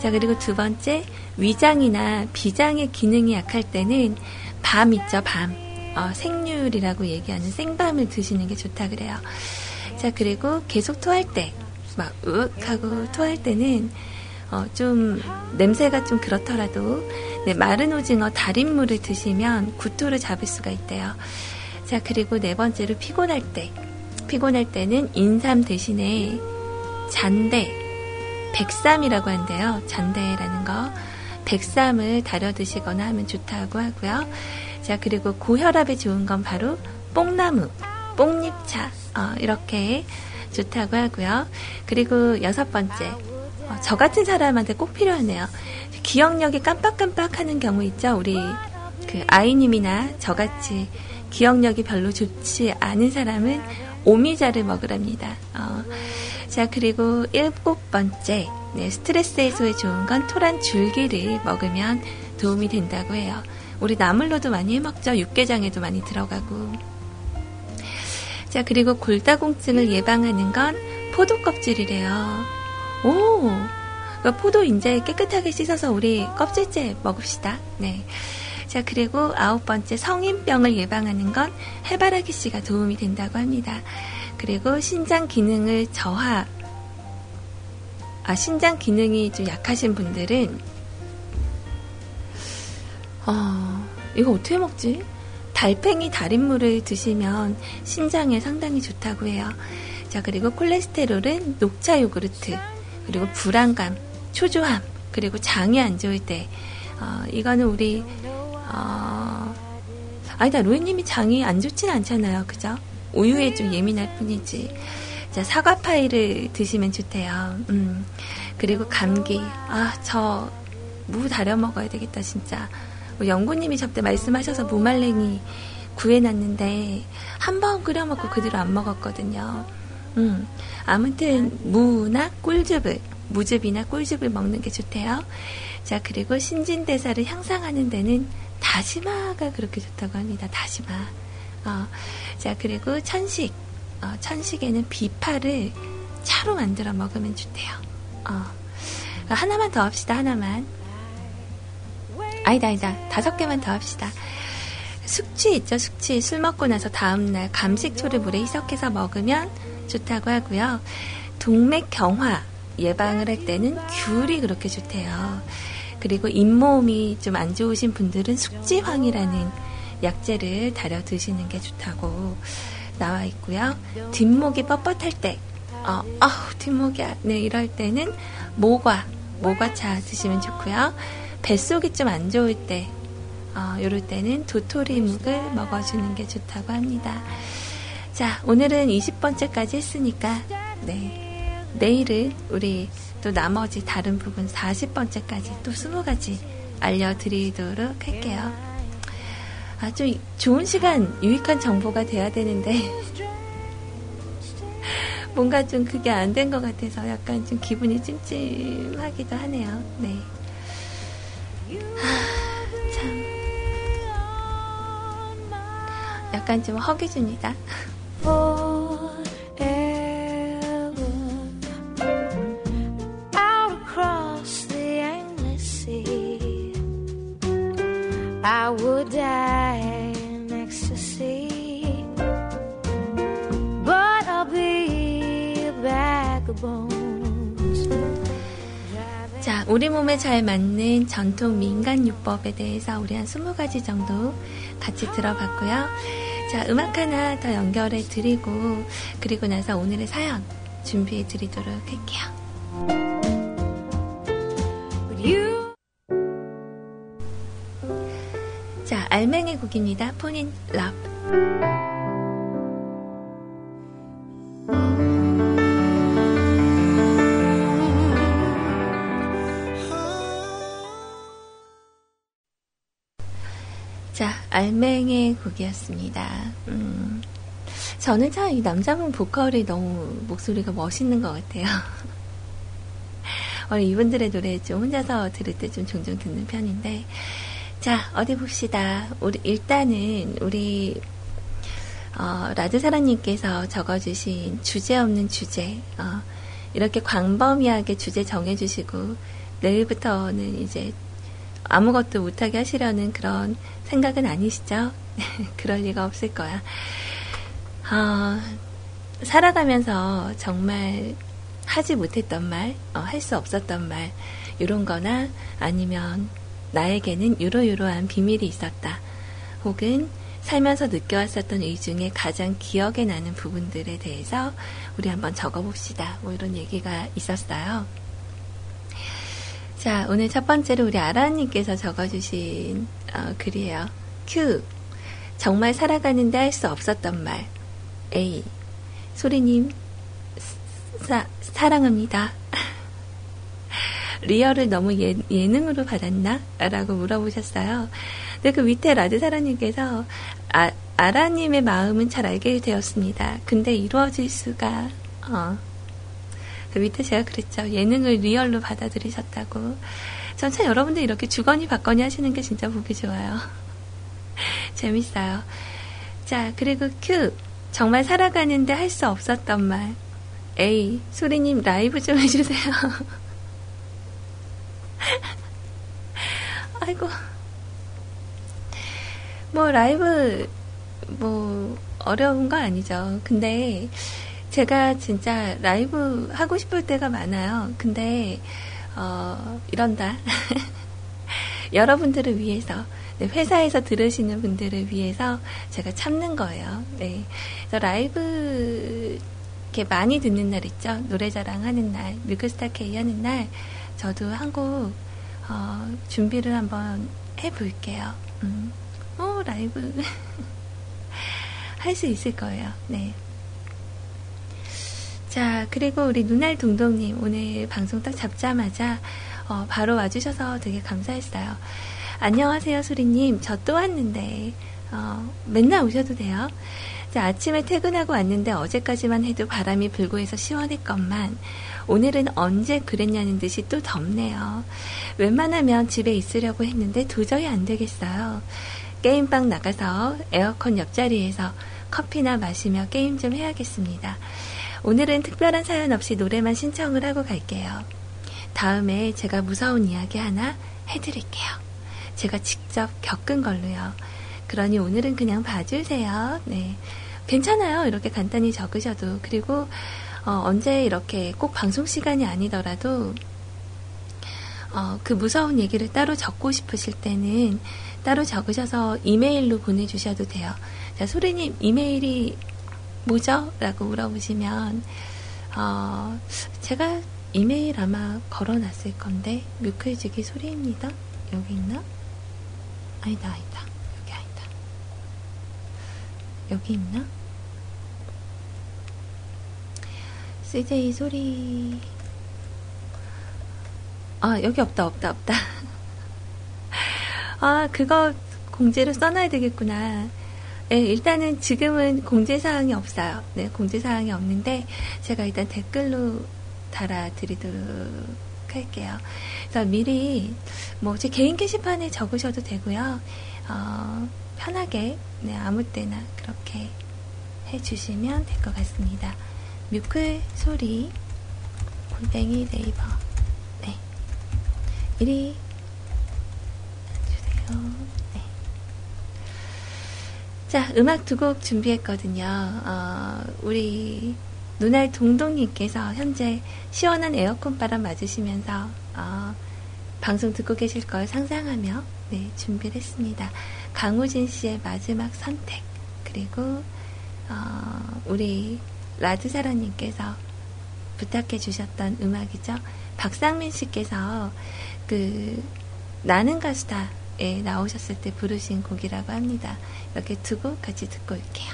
자, 그리고 두 번째, 위장이나 비장의 기능이 약할 때는 밤 있죠, 밤. 어, 생률이라고 얘기하는 생밤을 드시는 게 좋다 그래요. 자, 그리고 계속 토할 때, 막, 으 하고 토할 때는, 어, 좀, 냄새가 좀 그렇더라도, 네, 마른 오징어 달인물을 드시면 구토를 잡을 수가 있대요. 자, 그리고 네 번째로 피곤할 때. 피곤할 때는 인삼 대신에 잔대, 백삼이라고 한대요. 잔대라는 거. 백삼을 다려 드시거나 하면 좋다고 하고요. 자, 그리고 고혈압에 좋은 건 바로 뽕나무, 뽕잎차. 어, 이렇게 좋다고 하고요. 그리고 여섯 번째. 어, 저 같은 사람한테 꼭 필요하네요. 기억력이 깜빡깜빡 하는 경우 있죠? 우리 그 아이님이나 저같이 기억력이 별로 좋지 않은 사람은 오미자를 먹으랍니다. 어, 자, 그리고 일곱 번째, 네, 스트레스 해소에 좋은 건 토란 줄기를 먹으면 도움이 된다고 해요. 우리 나물로도 많이 해먹죠. 육개장에도 많이 들어가고. 자, 그리고 골다공증을 예방하는 건 포도 껍질이래요. 오! 그 포도 이제 깨끗하게 씻어서 우리 껍질째 먹읍시다. 네. 자, 그리고 아홉 번째 성인병을 예방하는 건 해바라기 씨가 도움이 된다고 합니다. 그리고 신장 기능을 저하, 아, 신장 기능이 좀 약하신 분들은, 어, 이거 어떻게 먹지? 달팽이 달인물을 드시면 신장에 상당히 좋다고 해요. 자, 그리고 콜레스테롤은 녹차 요구르트, 그리고 불안감, 초조함, 그리고 장이 안 좋을 때, 어, 이거는 우리 어, 아니다, 로이님이 장이 안 좋진 않잖아요. 그죠? 우유에 좀 예민할 뿐이지. 자, 사과 파이를 드시면 좋대요. 음, 그리고 감기. 아, 저, 무 다려 먹어야 되겠다, 진짜. 뭐 영구님이 저때 말씀하셔서 무말랭이 구해놨는데, 한 번 끓여 먹고 그대로 안 먹었거든요. 음, 아무튼, 무나 꿀즙을, 무즙이나 꿀즙을 먹는 게 좋대요. 자, 그리고 신진대사를 향상하는 데는 다시마가 그렇게 좋다고 합니다. 다시마. 어, 자, 그리고 천식. 어, 천식에는 비파를 차로 만들어 먹으면 좋대요. 어, 하나만 더 합시다, 하나만. 아니다, 아니다. 다섯 개만 더 합시다. 숙취 있죠, 숙취. 술 먹고 나서 다음날 감식초를 물에 희석해서 먹으면 좋다고 하고요. 동맥 경화 예방을 할 때는 귤이 그렇게 좋대요. 그리고 잇몸이 좀 안 좋으신 분들은 숙지황이라는 약재를 달여 드시는 게 좋다고 나와 있고요. 뒷목이 뻣뻣할 때, 어, 아우, 뒷목이야. 네, 이럴 때는 모과, 모과차 드시면 좋고요. 뱃속이 좀 안 좋을 때, 어, 이럴 때는 도토리묵을 먹어주는 게 좋다고 합니다. 자, 오늘은 20번째까지 했으니까, 네. 내일은 우리 또 나머지 다른 부분 40번째까지 또 20가지 알려드리도록 할게요. 아주 좋은 시간, 유익한 정보가 돼야 되는데, 뭔가 좀 그게 안 된 것 같아서 약간 좀 기분이 찜찜하기도 하네요. 네. 하, 참. 약간 좀 허기줍니다. I would die in ecstasy. But I'll be of bones. 자, 우리 몸에 잘 맞는 전통 민간 요법에 대해서 우리 한 20가지 정도 같이 들어봤고요. 자, 음악 하나 더 연결해 드리고, 그리고 나서 오늘의 사연 준비해 드리도록 할게요. 알맹이 곡입니다. 폰인 럽. 자, 알맹의 곡이었습니다. 음, 저는 참 이 남자분 보컬이 너무 목소리가 멋있는 것 같아요. 원래 이분들의 노래 좀 혼자서 들을 때 좀 종종 듣는 편인데, 자, 어디 봅시다. 우리, 일단은, 우리, 어, 라드사라님께서 적어주신 주제 없는 주제, 어, 이렇게 광범위하게 주제 정해주시고, 내일부터는 이제 아무것도 못하게 하시려는 그런 생각은 아니시죠? 그럴 리가 없을 거야. 어, 살아가면서 정말 하지 못했던 말, 어, 할수 없었던 말, 이런 거나 아니면 나에게는 유로유로한 비밀이 있었다. 혹은 살면서 느껴왔었던 의 중에 가장 기억에 나는 부분들에 대해서 우리 한번 적어봅시다. 뭐 이런 얘기가 있었어요. 자, 오늘 첫 번째로 우리 아라님께서 적어주신 어, 글이에요. Q. 정말 살아가는데 할 수 없었던 말. A. 소리님, 사, 사랑합니다. 리얼을 너무 예, 예능으로 받았나? 라고 물어보셨어요. 근데 그 밑에 라드사라님께서 아, 아라님의 마음은 잘 알게 되었습니다. 근데 이루어질 수가, 어. 그 밑에 제가 그랬죠. 예능을 리얼로 받아들이셨다고. 전차 여러분들 이렇게 주거니 받거니 하시는 게 진짜 보기 좋아요. 재밌어요. 자, 그리고 Q. 정말 살아가는데 할 수 없었던 말. A. 소리님 라이브 좀 해주세요. 아이고. 뭐, 라이브, 뭐, 어려운 거 아니죠. 근데, 제가 진짜 라이브 하고 싶을 때가 많아요. 근데, 어, 이런다. 여러분들을 위해서, 네, 회사에서 들으시는 분들을 위해서 제가 참는 거예요. 네. 라이브, 이렇게 많이 듣는 날 있죠. 노래 자랑 하는 날, 뮤크스타 K 하는 날, 저도 한 곡, 어, 준비를 한번 해볼게요. 음. 어, 라이브. 할 수 있을 거예요. 네. 자, 그리고 우리 눈알 동동님, 오늘 방송 딱 잡자마자, 어, 바로 와주셔서 되게 감사했어요. 안녕하세요, 수리님. 저 또 왔는데, 어, 맨날 오셔도 돼요. 자, 아침에 퇴근하고 왔는데 어제까지만 해도 바람이 불고 해서 시원했건만, 오늘은 언제 그랬냐는 듯이 또 덥네요. 웬만하면 집에 있으려고 했는데 도저히 안 되겠어요. 게임방 나가서 에어컨 옆자리에서 커피나 마시며 게임 좀 해야겠습니다. 오늘은 특별한 사연 없이 노래만 신청을 하고 갈게요. 다음에 제가 무서운 이야기 하나 해드릴게요. 제가 직접 겪은 걸로요. 그러니 오늘은 그냥 봐주세요. 네. 괜찮아요. 이렇게 간단히 적으셔도. 그리고, 어, 언제 이렇게 꼭 방송 시간이 아니더라도, 어, 그 무서운 얘기를 따로 적고 싶으실 때는 따로 적으셔서 이메일로 보내주셔도 돼요. 자, 소리님, 이메일이 뭐죠? 라고 물어보시면, 어, 제가 이메일 아마 걸어놨을 건데, 뮤클즈기 소리입니다. 여기 있나? 아니다, 아니다. 여기 아니다. 여기 있나? CJ 소리. 아, 여기 없다, 없다, 없다. 아, 그거 공지를 써놔야 되겠구나. 네, 일단은 지금은 공지사항이 없어요. 네, 공지사항이 없는데, 제가 일단 댓글로 달아드리도록 할게요. 그래서 미리, 뭐, 제 개인 게시판에 적으셔도 되고요. 어, 편하게, 네, 아무 때나 그렇게 해주시면 될 것 같습니다. 뮤클 소리, 골뱅이 네이버. 네. 미리 네. 자, 음악 두 곡 준비했거든요. 어, 우리 눈알 동동님께서 현재 시원한 에어컨 바람 맞으시면서 어, 방송 듣고 계실 걸 상상하며 네, 준비를 했습니다. 강우진 씨의 마지막 선택 그리고 어, 우리 라드사라님께서 부탁해 주셨던 음악이죠. 박상민 씨께서 그 나는 가수다 에 나오셨을 때 부르신 곡이라고 합니다. 이렇게 두곡 같이 듣고 올게요.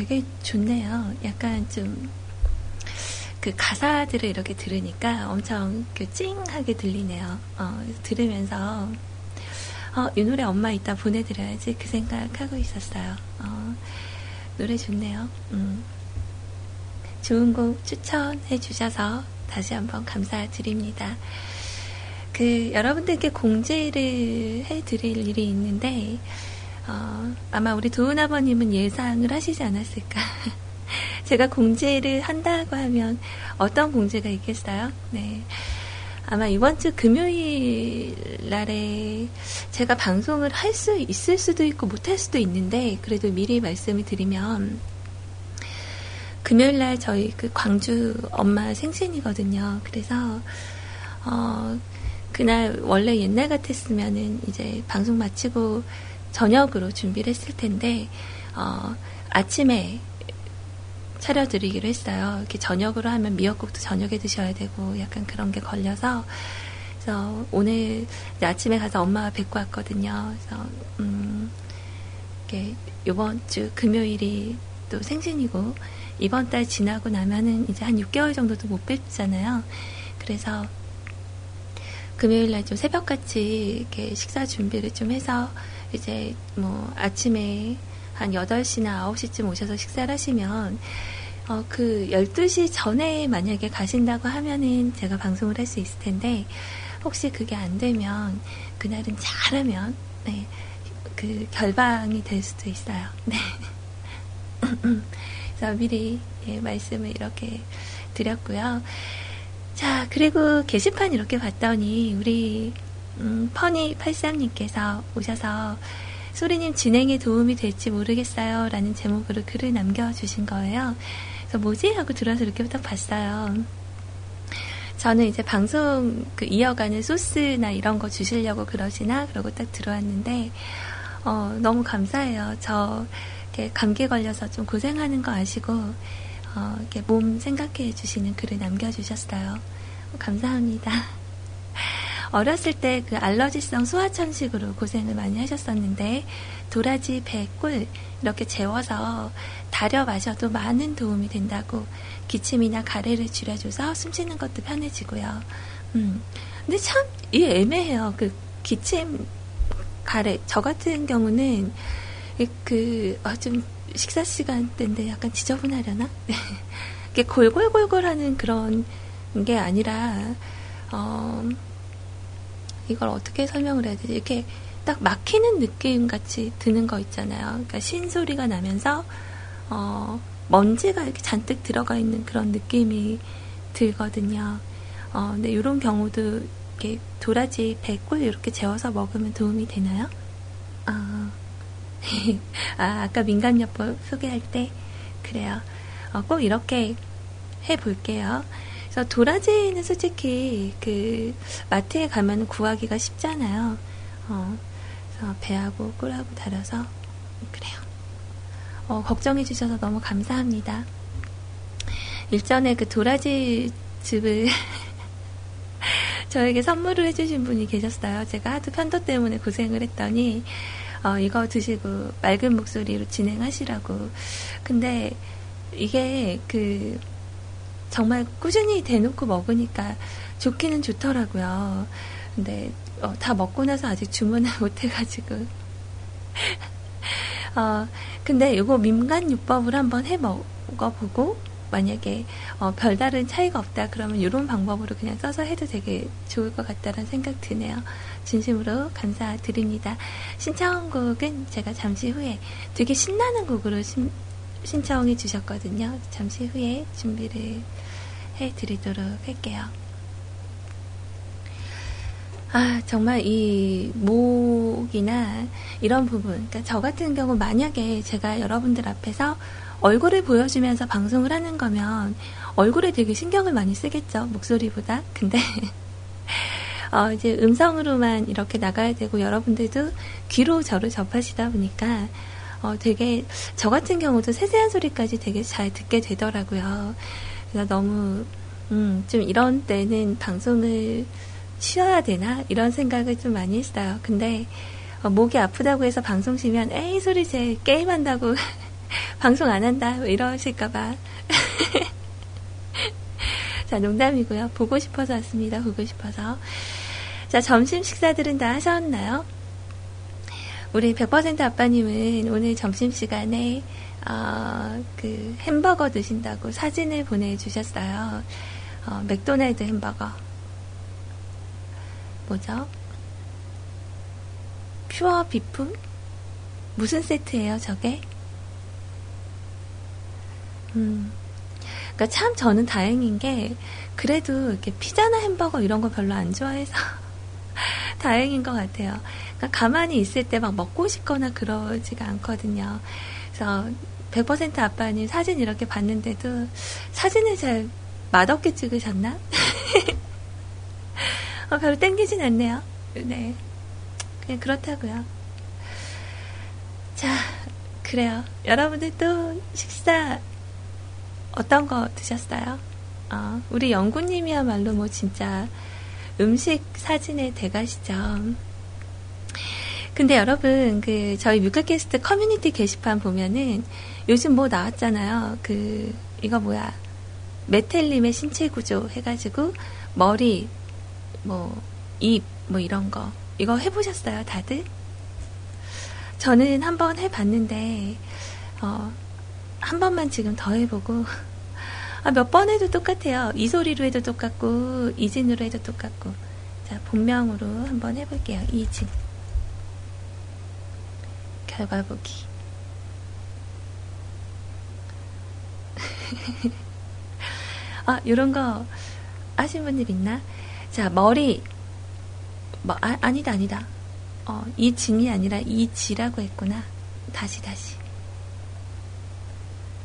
되게 좋네요. 약간 좀 그 가사들을 이렇게 들으니까 엄청 그 찡하게 들리네요. 어, 들으면서 어, 이 노래 엄마 이따 보내드려야지 그 생각하고 있었어요. 어, 노래 좋네요. 음. 좋은 곡 추천해 주셔서 다시 한번 감사드립니다. 그 여러분들께 공지를 해드릴 일이 있는데 어, 아마 우리 도훈 아버님은 예상을 하시지 않았을까. 제가 공지를 한다고 하면 어떤 공지가 있겠어요? 네. 아마 이번 주 금요일 날에 제가 방송을 할 수 있을 수도 있고 못할 수도 있는데 그래도 미리 말씀을 드리면 금요일 날 저희 그 광주 엄마 생신이거든요. 그래서 어 그날 원래 옛날 같았으면은 이제 방송 마치고 저녁으로 준비를 했을 텐데 어 아침에 차려드리기로 했어요. 이렇게 저녁으로 하면 미역국도 저녁에 드셔야 되고 약간 그런 게 걸려서 그래서 오늘 아침에 가서 엄마가 뵙고 왔거든요. 그래서 음, 이게 이번 주 금요일이 또 생신이고 이번 달 지나고 나면은 이제 한 6개월 정도도 못 뵙잖아요. 그래서 금요일 날 좀 새벽같이 이렇게 식사 준비를 좀 해서 이제 뭐 아침에 한 8시나 9시쯤 오셔서 식사를 하시면 어, 그 12시 전에 만약에 가신다고 하면은 제가 방송을 할 수 있을 텐데, 혹시 그게 안 되면, 그날은 잘하면, 네, 그 결방이 될 수도 있어요. 네. 그래서 미리 예, 말씀을 이렇게 드렸고요. 자, 그리고 게시판 이렇게 봤더니, 우리, 음, 퍼니 83님께서 오셔서, 소리님 진행에 도움이 될지 모르겠어요. 라는 제목으로 글을 남겨주신 거예요. 그래서 뭐지? 하고 들어서 이렇게 딱 봤어요. 저는 이제 방송 그 이어가는 소스나 이런 거 주시려고 그러시나? 그러고 딱 들어왔는데, 어, 너무 감사해요. 저, 이렇게 감기 걸려서 좀 고생하는 거 아시고, 어, 이렇게 몸 생각해 주시는 글을 남겨주셨어요. 감사합니다. 어렸을 때 그 알러지성 소화천식으로 고생을 많이 하셨었는데 도라지, 배, 꿀 이렇게 재워서 달여 마셔도 많은 도움이 된다고 기침이나 가래를 줄여줘서 숨 쉬는 것도 편해지고요. 음. 근데 참, 이 애매해요. 그 기침, 가래. 저 같은 경우는 그, 어, 좀 식사 시간대인데 약간 지저분하려나? 이게 골골골골 하는 그런 게 아니라, 어, 이걸 어떻게 설명을 해야 되지? 이렇게 딱 막히는 느낌 같이 드는 거 있잖아요. 그러니까 신 소리가 나면서, 어, 먼지가 이렇게 잔뜩 들어가 있는 그런 느낌이 들거든요. 어, 근데 이런 경우도 이렇게 도라지, 배꿀 이렇게 재워서 먹으면 도움이 되나요? 아, 아 아까 민간요법 소개할 때, 그래요. 어, 꼭 이렇게 해볼게요. 그래서 도라지는 솔직히 그 마트에 가면 구하기가 쉽잖아요. 어, 그래서 배하고 꿀하고 달아서 그래요. 어, 걱정해 주셔서 너무 감사합니다. 일전에 그 도라지 즙을 저에게 선물을 해주신 분이 계셨어요. 제가 하도 편도 때문에 고생을 했더니 어, 이거 드시고 맑은 목소리로 진행하시라고. 근데 이게 그 정말 꾸준히 대놓고 먹으니까 좋기는 좋더라고요. 근데 어, 다 먹고 나서 아직 주문을 못 해가지고. 어, 근데 이거 민간 요법을 한번 해 먹어보고 만약에 어, 별다른 차이가 없다 그러면 이런 방법으로 그냥 써서 해도 되게 좋을 것 같다는 생각 드네요. 진심으로 감사드립니다. 신청곡은 제가 잠시 후에 되게 신나는 곡으로 신, 신청해 주셨거든요. 잠시 후에 준비를 해 드리도록 할게요. 아, 정말 이 목이나 이런 부분, 그러니까 저 같은 경우 만약에 제가 여러분들 앞에서 얼굴을 보여주면서 방송을 하는 거면 얼굴에 되게 신경을 많이 쓰겠죠, 목소리보다. 근데, 어, 이제 음성으로만 이렇게 나가야 되고 여러분들도 귀로 저를 접하시다 보니까 어, 되게 저 같은 경우도 세세한 소리까지 되게 잘 듣게 되더라고요. 그래서 너무 음, 좀 이런 때는 방송을 쉬어야 되나 이런 생각을 좀 많이 했어요. 근데 어, 목이 아프다고 해서 방송 쉬면 에이 소리 제 게임한다고 방송 안 한다 이러실까봐. 자 농담이고요. 보고 싶어서 왔습니다. 보고 싶어서. 자 점심 식사들은 다 하셨나요? 우리 100% 아빠님은 오늘 점심시간에, 어, 그 햄버거 드신다고 사진을 보내주셨어요. 어, 맥도날드 햄버거. 뭐죠? 퓨어 비프? 무슨 세트예요, 저게? 음. 그니까 참 저는 다행인 게, 그래도 이렇게 피자나 햄버거 이런 거 별로 안 좋아해서 다행인 것 같아요. 그러니까 가만히 있을 때 막 먹고 싶거나 그러지가 않거든요. 그래서 100% 아빠는 사진 이렇게 봤는데도 사진을 잘 맛없게 찍으셨나? 어, 별로 땡기진 않네요. 네. 그냥 그렇다고요. 자, 그래요. 여러분들 또 식사 어떤 거 드셨어요? 어, 우리 영구님이야말로 뭐 진짜 음식 사진의 대가시죠. 근데 여러분, 그, 저희 뮤클캐스트 커뮤니티 게시판 보면은 요즘 뭐 나왔잖아요. 그, 이거 뭐야. 메텔림의 신체 구조 해가지고 머리, 뭐, 입, 뭐 이런 거. 이거 해보셨어요, 다들? 저는 한번 해봤는데, 어, 한 번만 지금 더 해보고 아, 몇 번 해도 똑같아요. 이 소리로 해도 똑같고, 이진으로 해도 똑같고. 자, 본명으로 한번 해볼게요. 이진. 결과 보기. 아, 요런 거 하신 분들 있나? 자, 머리. 뭐, 아, 아니다, 아니다. 어, 이 진이 아니라 이 지라고 했구나. 다시, 다시.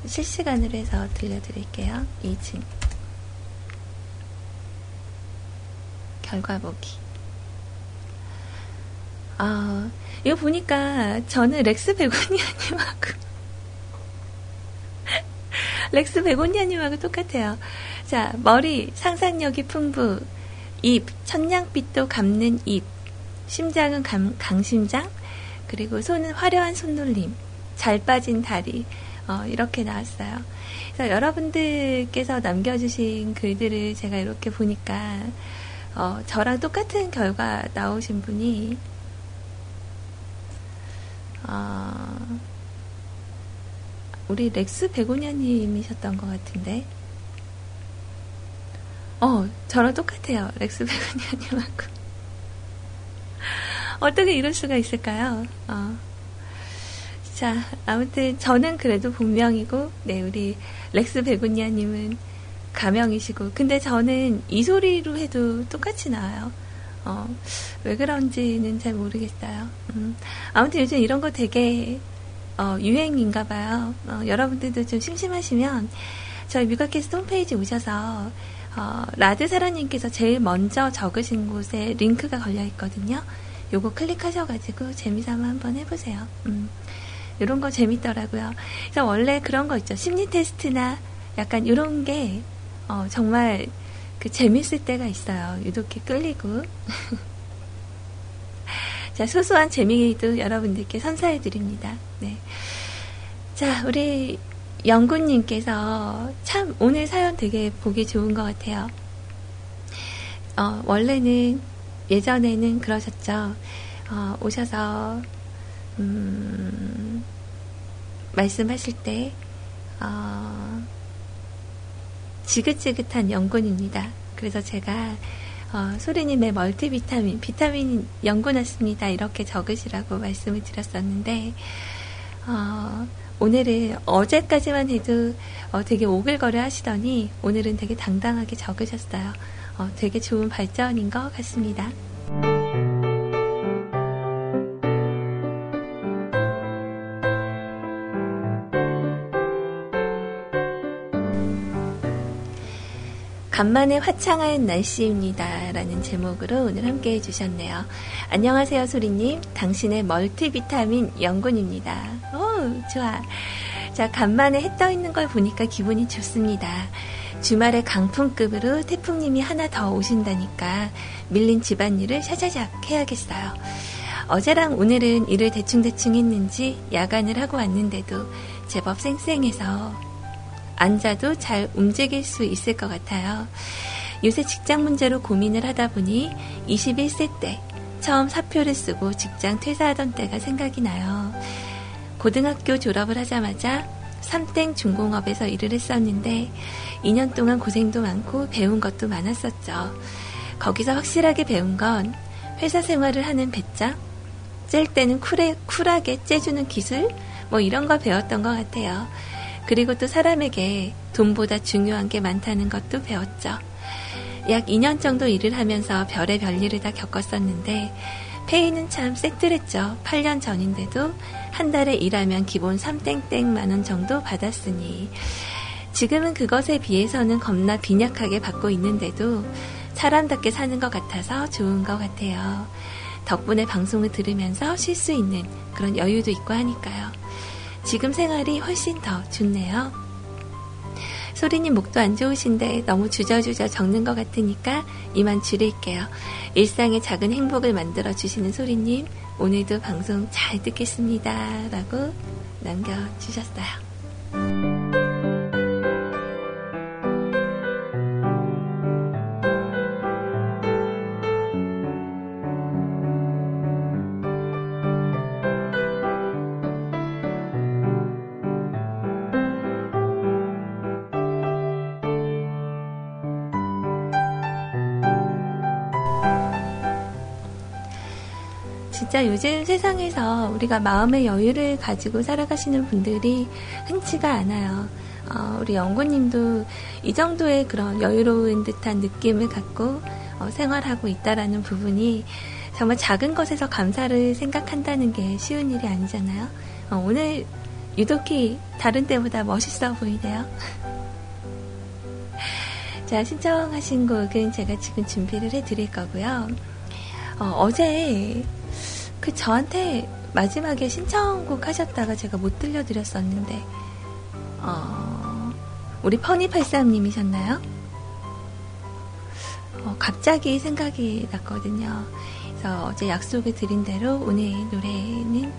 실시간으로 해서 들려드릴게요. 이 진. 결과 보기. 아, 이거 보니까 저는 렉스 베고니아님하고. 렉스 베고니아님하고 똑같아요. 자, 머리 상상력이 풍부, 입 천냥빚도 갚는 입, 심장은 감, 강심장, 그리고 손은 화려한 손놀림, 잘 빠진 다리, 어, 이렇게 나왔어요. 그래서 여러분들께서 남겨주신 글들을 제가 이렇게 보니까 어, 저랑 똑같은 결과 나오신 분이 어, 우리 렉스 베고니아님이셨던 것 같은데 어 저랑 똑같아요 렉스 베고니아님하고 어떻게 이럴 수가 있을까요? 어. 자, 아무튼 저는 그래도 본명이고, 네, 우리 렉스 베고니아님은 가명이시고, 근데 저는 이 소리로 해도 똑같이 나와요. 어, 왜 그런지는 잘 모르겠어요. 음, 아무튼 요즘 이런 거 되게, 어, 유행인가 봐요. 어, 여러분들도 좀 심심하시면, 저희 뮤가캐스트 홈페이지 오셔서, 어, 라드사라님께서 제일 먼저 적으신 곳에 링크가 걸려 있거든요. 요거 클릭하셔가지고 재미삼아 한번 해보세요. 음. 이런 거 재밌더라고요. 그래서 원래 그런 거 있죠. 심리 테스트나 약간 이런 게 어, 정말 그 재밌을 때가 있어요. 유독 히 끌리고. 자, 소소한 재미도 여러분들께 선사해 드립니다. 네. 자, 우리 영구님께서 참 오늘 사연 되게 보기 좋은 것 같아요. 어, 원래는 예전에는 그러셨죠. 어, 오셔서 음, 말씀하실 때 어, 지긋지긋한 연근입니다. 그래서 제가 어, 소리님의 멀티비타민, 비타민 연근 왔습니다. 이렇게 적으시라고 말씀을 드렸었는데 어, 오늘은 어제까지만 해도 어, 되게 오글거려 하시더니 오늘은 되게 당당하게 적으셨어요. 어, 되게 좋은 발전인 것 같습니다. 간만에 화창한 날씨입니다. 라는 제목으로 오늘 함께 해주셨네요. 안녕하세요, 소리님. 당신의 멀티비타민 영군입니다. 오, 좋아. 자, 간만에 해 떠 있는 걸 보니까 기분이 좋습니다. 주말에 강풍급으로 태풍님이 하나 더 오신다니까 밀린 집안일을 샤자작 해야겠어요. 어제랑 오늘은 일을 대충대충 했는지 야간을 하고 왔는데도 제법 쌩쌩해서 앉아도 잘 움직일 수 있을 것 같아요. 요새 직장 문제로 고민을 하다 보니 21세 때 처음 사표를 쓰고 직장 퇴사하던 때가 생각이 나요. 고등학교 졸업을 하자마자 삼땡 중공업에서 일을 했었는데 2년 동안 고생도 많고 배운 것도 많았었죠. 거기서 확실하게 배운 건 회사 생활을 하는 배짱, 짤 때는 쿨해, 쿨하게 째주는 기술, 뭐 이런 거 배웠던 것 같아요. 그리고 또 사람에게 돈보다 중요한 게 많다는 것도 배웠죠. 약 2년 정도 일을 하면서 별의 별일을 다 겪었었는데 페이는 참 쎄들했죠. 8년 전인데도 한 달에 일하면 기본 3땡땡 만 원 정도 받았으니 지금은 그것에 비해서는 겁나 빈약하게 받고 있는데도 사람답게 사는 것 같아서 좋은 것 같아요. 덕분에 방송을 들으면서 쉴 수 있는 그런 여유도 있고 하니까요. 지금 생활이 훨씬 더 좋네요. 소리님 목도 안 좋으신데 너무 주저주저 적는 것 같으니까 이만 줄일게요. 일상의 작은 행복을 만들어 주시는 소리님, 오늘도 방송 잘 듣겠습니다. 라고 남겨주셨어요. 진짜 요즘 세상에서 우리가 마음의 여유를 가지고 살아가시는 분들이 흔치가 않아요. 어, 우리 연구님도 이 정도의 그런 여유로운 듯한 느낌을 갖고 어, 생활하고 있다라는 부분이 정말 작은 것에서 감사를 생각한다는 게 쉬운 일이 아니잖아요. 어, 오늘 유독히 다른 때보다 멋있어 보이네요. 자, 신청하신 곡은 제가 지금 준비를 해드릴 거고요. 어, 제 그 저한테 마지막에 신청곡 하셨다가 제가 못 들려드렸었는데, 어, 우리 퍼니83님이셨나요? 어, 갑자기 생각이 났거든요. 그래서 어제 약속을 드린 대로 오늘 노래는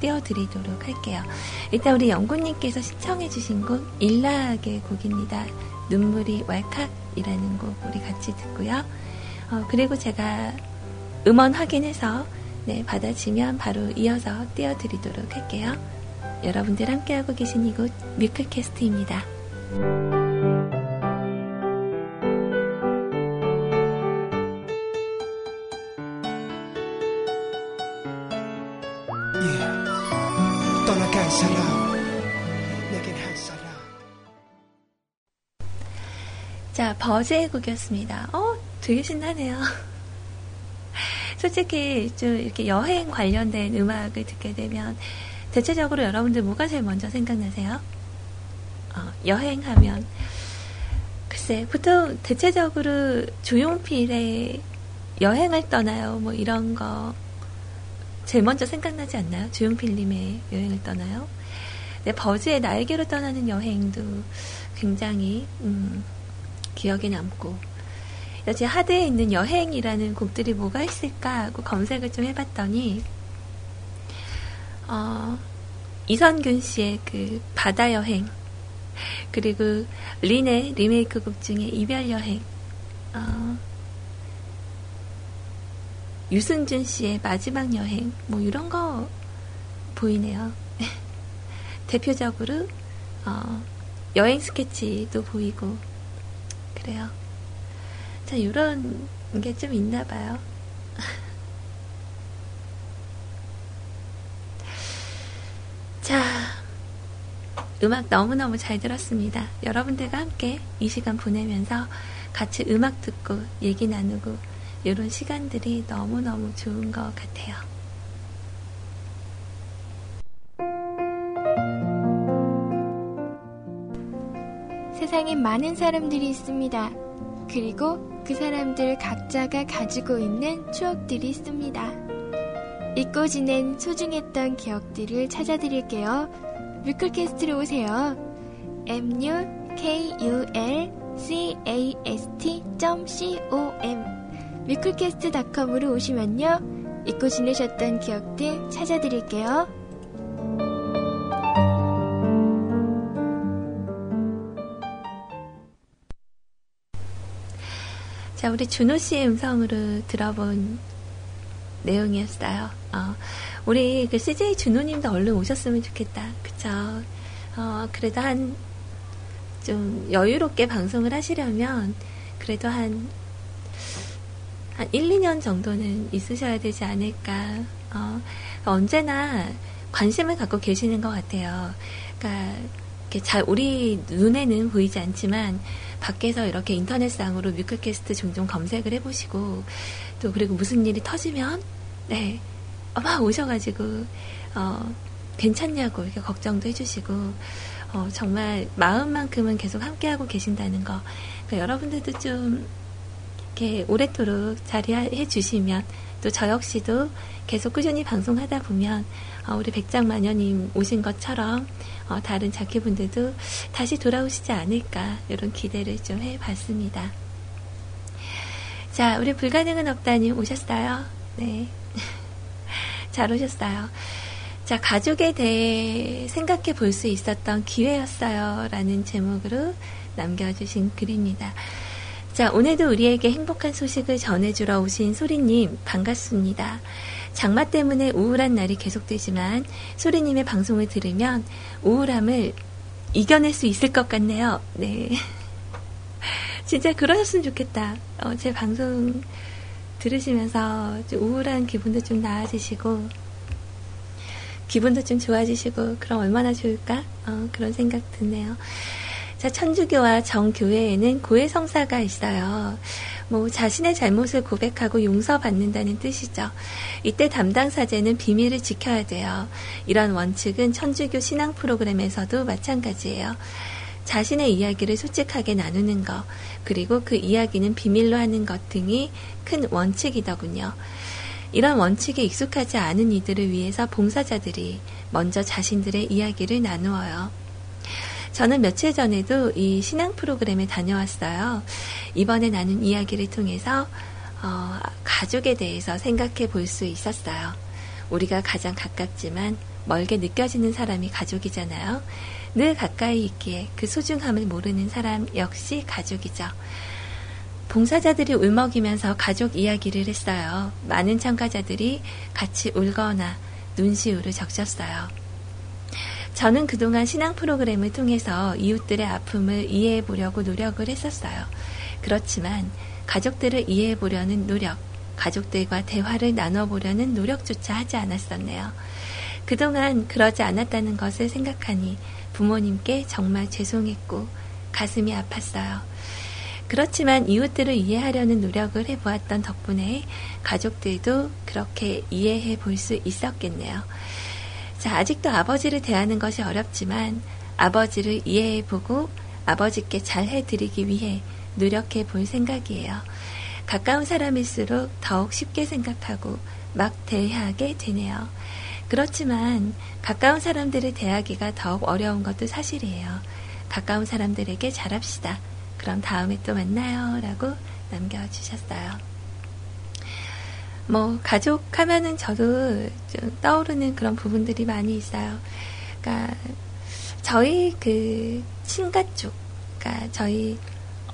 띄워드리도록 할게요. 일단 우리 영구님께서 신청해주신 곡 일락의 곡입니다. 눈물이 왈칵이라는 곡 우리 같이 듣고요. 어, 그리고 제가 음원 확인해서 네, 받아지면 바로 이어서 띄워드리도록 할게요. 여러분들 함께하고 계신 이곳 뮤클캐스트입니다. 자, 버즈의 곡이었습니다. 어, 되게 신나네요. 솔직히 좀 이렇게 여행 관련된 음악을 듣게 되면 대체적으로 여러분들 뭐가 제일 먼저 생각나세요? 어, 여행하면 글쎄 보통 대체적으로 조용필의 여행을 떠나요 뭐 이런 거 제일 먼저 생각나지 않나요? 조용필님의 여행을 떠나요? 네, 버즈의 날개로 떠나는 여행도 굉장히 음, 기억에 남고 여지 하드에 있는 여행이라는 곡들이 뭐가 있을까 하고 검색을 좀 해봤더니 어, 이선균 씨의 그 바다 여행 그리고 린의 리메이크 곡 중에 이별 여행 어, 유승준 씨의 마지막 여행 뭐 이런 거 보이네요. 대표적으로 어, 여행 스케치도 보이고 그래요. 자, 이런 게 좀 있나 봐요. 자, 음악 너무너무 잘 들었습니다. 여러분들과 함께 이 시간 보내면서 같이 음악 듣고 얘기 나누고 이런 시간들이 너무너무 좋은 것 같아요. 세상에 많은 사람들이 있습니다. 그리고 그 사람들 각자가 가지고 있는 추억들이 있습니다. 잊고 지낸 소중했던 기억들을 찾아드릴게요. 뮤클캐스트로 오세요. mukulcast.com 뮤클캐스트닷컴으로 오시면요. 잊고 지내셨던 기억들 찾아드릴게요. 자, 우리 준호 씨의 음성으로 들어본 내용이었어요. 어, 우리 그 CJ 준호님도 얼른 오셨으면 좋겠다. 그쵸? 어, 그래도 한, 좀 여유롭게 방송을 하시려면, 그래도 한, 한 1, 2년 정도는 있으셔야 되지 않을까. 어, 언제나 관심을 갖고 계시는 것 같아요. 그러니까, 잘, 우리 눈에는 보이지 않지만, 밖에서 이렇게 인터넷상으로 뮤클캐스트 종종 검색을 해보시고 또 그리고 무슨 일이 터지면 네 막 오셔가지고 어 괜찮냐고 이렇게 걱정도 해주시고 어 정말 마음만큼은 계속 함께하고 계신다는 거. 그러니까 여러분들도 좀 이렇게 오랫도록 자리해 주시면 또 저 역시도 계속 꾸준히 방송하다 보면 어, 우리 백장마녀님 오신 것처럼 어, 다른 자키분들도 다시 돌아오시지 않을까 이런 기대를 좀 해봤습니다. 자, 우리 불가능은 없다님 오셨어요? 네. 잘 오셨어요. 자, 가족에 대해 생각해 볼 수 있었던 기회였어요. 라는 제목으로 남겨주신 글입니다. 자, 오늘도 우리에게 행복한 소식을 전해주러 오신 소리님, 반갑습니다. 장마 때문에 우울한 날이 계속되지만 소리님의 방송을 들으면 우울함을 이겨낼 수 있을 것 같네요. 네. 진짜 그러셨으면 좋겠다. 어, 제 방송 들으시면서 좀 우울한 기분도 좀 나아지시고 기분도 좀 좋아지시고 그럼 얼마나 좋을까? 어, 그런 생각 드네요. 자, 천주교와 정교회에는 고해성사가 있어요. 뭐 자신의 잘못을 고백하고 용서받는다는 뜻이죠. 이때 담당 사제는 비밀을 지켜야 돼요. 이런 원칙은 천주교 신앙 프로그램에서도 마찬가지예요. 자신의 이야기를 솔직하게 나누는 것, 그리고 그 이야기는 비밀로 하는 것 등이 큰 원칙이더군요. 이런 원칙에 익숙하지 않은 이들을 위해서 봉사자들이 먼저 자신들의 이야기를 나누어요. 저는 며칠 전에도 이 신앙 프로그램에 다녀왔어요. 이번에 나눈 이야기를 통해서 어, 가족에 대해서 생각해 볼 수 있었어요. 우리가 가장 가깝지만 멀게 느껴지는 사람이 가족이잖아요. 늘 가까이 있기에 그 소중함을 모르는 사람 역시 가족이죠. 봉사자들이 울먹이면서 가족 이야기를 했어요. 많은 참가자들이 같이 울거나 눈시울을 적셨어요. 저는 그동안 신앙 프로그램을 통해서 이웃들의 아픔을 이해해 보려고 노력을 했었어요. 그렇지만 가족들을 이해해 보려는 노력, 가족들과 대화를 나눠 보려는 노력조차 하지 않았었네요. 그동안 그러지 않았다는 것을 생각하니 부모님께 정말 죄송했고 가슴이 아팠어요. 그렇지만 이웃들을 이해하려는 노력을 해보았던 덕분에 가족들도 그렇게 이해해 볼 수 있었겠네요. 자, 아직도 아버지를 대하는 것이 어렵지만 아버지를 이해해 보고 아버지께 잘 해드리기 위해 노력해 볼 생각이에요. 가까운 사람일수록 더욱 쉽게 생각하고 막 대하게 되네요. 그렇지만 가까운 사람들을 대하기가 더욱 어려운 것도 사실이에요. 가까운 사람들에게 잘합시다. 그럼 다음에 또 만나요. 라고 남겨주셨어요. 뭐, 가족 하면은 저도 좀 떠오르는 그런 부분들이 많이 있어요. 그러니까, 저희 그 친가 쪽, 그러니까 저희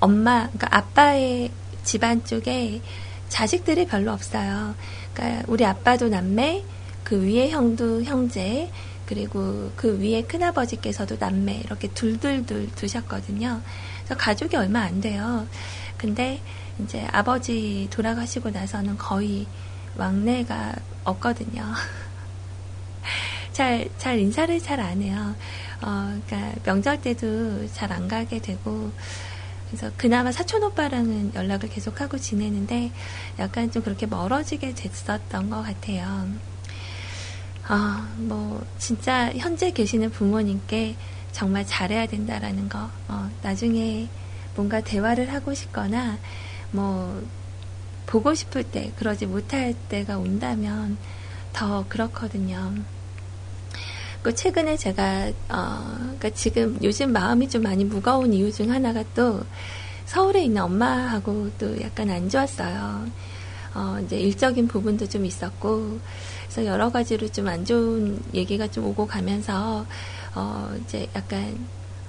엄마, 그러니까 아빠의 집안 쪽에 자식들이 별로 없어요. 그러니까 우리 아빠도 남매, 그 위에 형도 형제, 그리고 그 위에 큰아버지께서도 남매, 이렇게 둘둘둘 두셨거든요. 그래서 가족이 얼마 안 돼요. 근데 이제 아버지 돌아가시고 나서는 거의 왕래가 없거든요. 잘, 잘 인사를 잘 안 해요. 어, 그러니까 명절 때도 잘 안 가게 되고, 그래서 그나마 사촌 오빠랑은 연락을 계속하고 지내는데 약간 좀 그렇게 멀어지게 됐었던 것 같아요. 아, 뭐, 진짜 현재 계시는 부모님께 정말 잘해야 된다라는 거. 어, 나중에 뭔가 대화를 하고 싶거나 뭐 보고 싶을 때 그러지 못할 때가 온다면 더 그렇거든요. 그 최근에 제가 어, 그러니까 지금 요즘 마음이 좀 많이 무거운 이유 중 하나가 또 서울에 있는 엄마하고 또 약간 안 좋았어요. 어, 이제 일적인 부분도 좀 있었고, 그래서 여러 가지로 좀 안 좋은 얘기가 좀 오고 가면서, 어, 이제 약간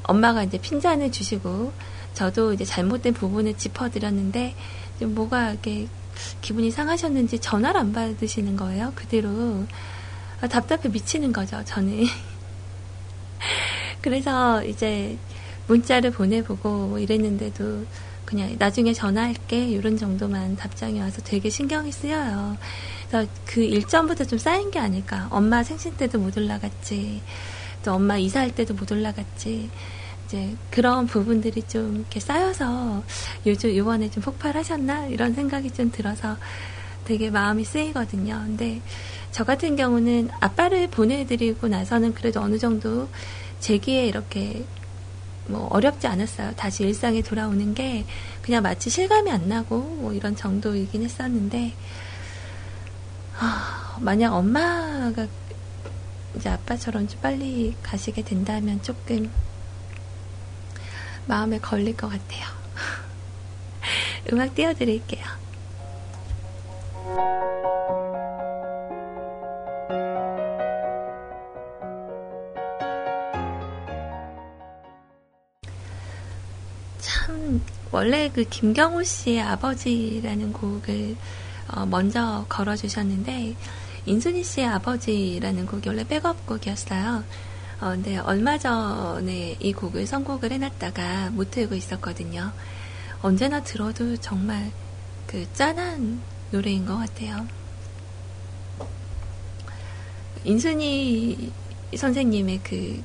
엄마가 이제 핀잔을 주시고 저도 이제 잘못된 부분을 짚어드렸는데 좀 뭐가 이렇게 기분이 상하셨는지 전화를 안 받으시는 거예요. 그대로 아, 답답해 미치는 거죠. 저는 그래서 이제 문자를 보내보고 뭐 이랬는데도 그냥 나중에 전화할게 이런 정도만 답장이 와서 되게 신경이 쓰여요. 그래서 그 일전부터 좀 쌓인 게 아닐까. 엄마 생신 때도 못 올라갔지. 또 엄마 이사할 때도 못 올라갔지. 이제 그런 부분들이 좀 이렇게 쌓여서 요즘 요번에 좀 폭발하셨나 이런 생각이 좀 들어서 되게 마음이 쓰이거든요. 근데 저 같은 경우는 아빠를 보내드리고 나서는 그래도 어느 정도 제기에 이렇게 뭐 어렵지 않았어요. 다시 일상에 돌아오는 게 그냥 마치 실감이 안 나고 뭐 이런 정도이긴 했었는데 아, 만약 엄마가 이제 아빠처럼 좀 빨리 가시게 된다면 조금 마음에 걸릴 것 같아요. 음악 띄워드릴게요. 참, 원래 그 김경호 씨의 아버지라는 곡을 어, 먼저 걸어주셨는데, 인순이 씨의 아버지라는 곡이 원래 백업곡이었어요. 어, 근데 얼마 전에 이 곡을 선곡을 해놨다가 못 틀고 있었거든요. 언제나 들어도 정말 그 짠한 노래인 것 같아요. 인순이 선생님의 그,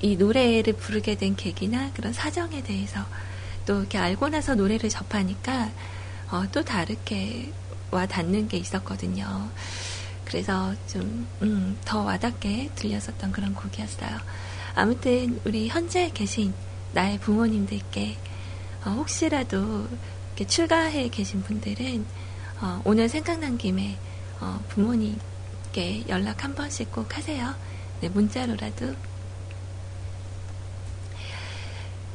이 노래를 부르게 된 계기나 그런 사정에 대해서 또 이렇게 알고 나서 노래를 접하니까 어, 또 다르게 와 닿는 게 있었거든요. 그래서 좀, 음, 더 와닿게 들렸었던 그런 곡이었어요. 아무튼, 우리 현재 계신 나의 부모님들께, 어, 혹시라도 이렇게 출가해 계신 분들은, 어, 오늘 생각난 김에, 어, 부모님께 연락 한 번씩 꼭 하세요. 네, 문자로라도.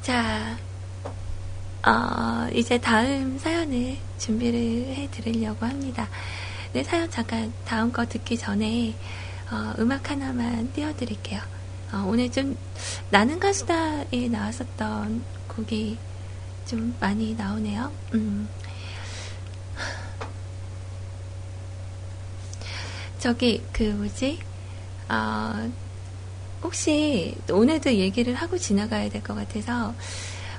자, 어, 이제 다음 사연을 준비를 해 드리려고 합니다. 네, 사연 잠깐 다음 거 듣기 전에 어, 음악 하나만 띄워드릴게요. 어, 오늘 좀 나는 가수다에 나왔었던 곡이 좀 많이 나오네요. 음. 저기 그 뭐지? 어, 혹시 오늘도 얘기를 하고 지나가야 될 것 같아서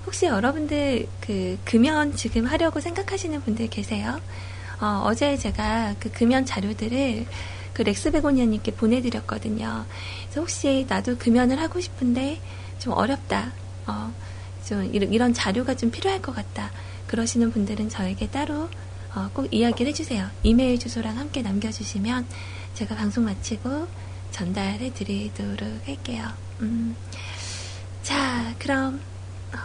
혹시 여러분들 그 금연 지금 하려고 생각하시는 분들 계세요? 어, 제 제가 그 금연 자료들을 그 렉스 베고니아님께 보내드렸거든요. 그래서 혹시 나도 금연을 하고 싶은데 좀 어렵다. 어, 좀 이런, 이런 자료가 좀 필요할 것 같다. 그러시는 분들은 저에게 따로 어, 꼭 이야기를 해주세요. 이메일 주소랑 함께 남겨주시면 제가 방송 마치고 전달해 드리도록 할게요. 음. 자, 그럼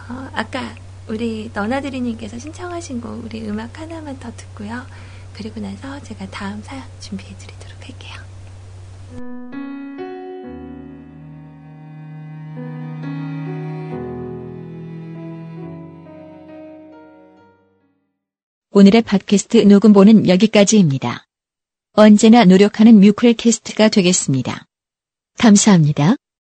어, 아까 우리 너나드리님께서 신청하신 곡 우리 음악 하나만 더 듣고요. 그리고 나서 제가 다음 사연 준비해 드리도록 할게요. 오늘의 팟캐스트 녹음본은 여기까지입니다. 언제나 노력하는 뮤클캐스트가 되겠습니다. 감사합니다.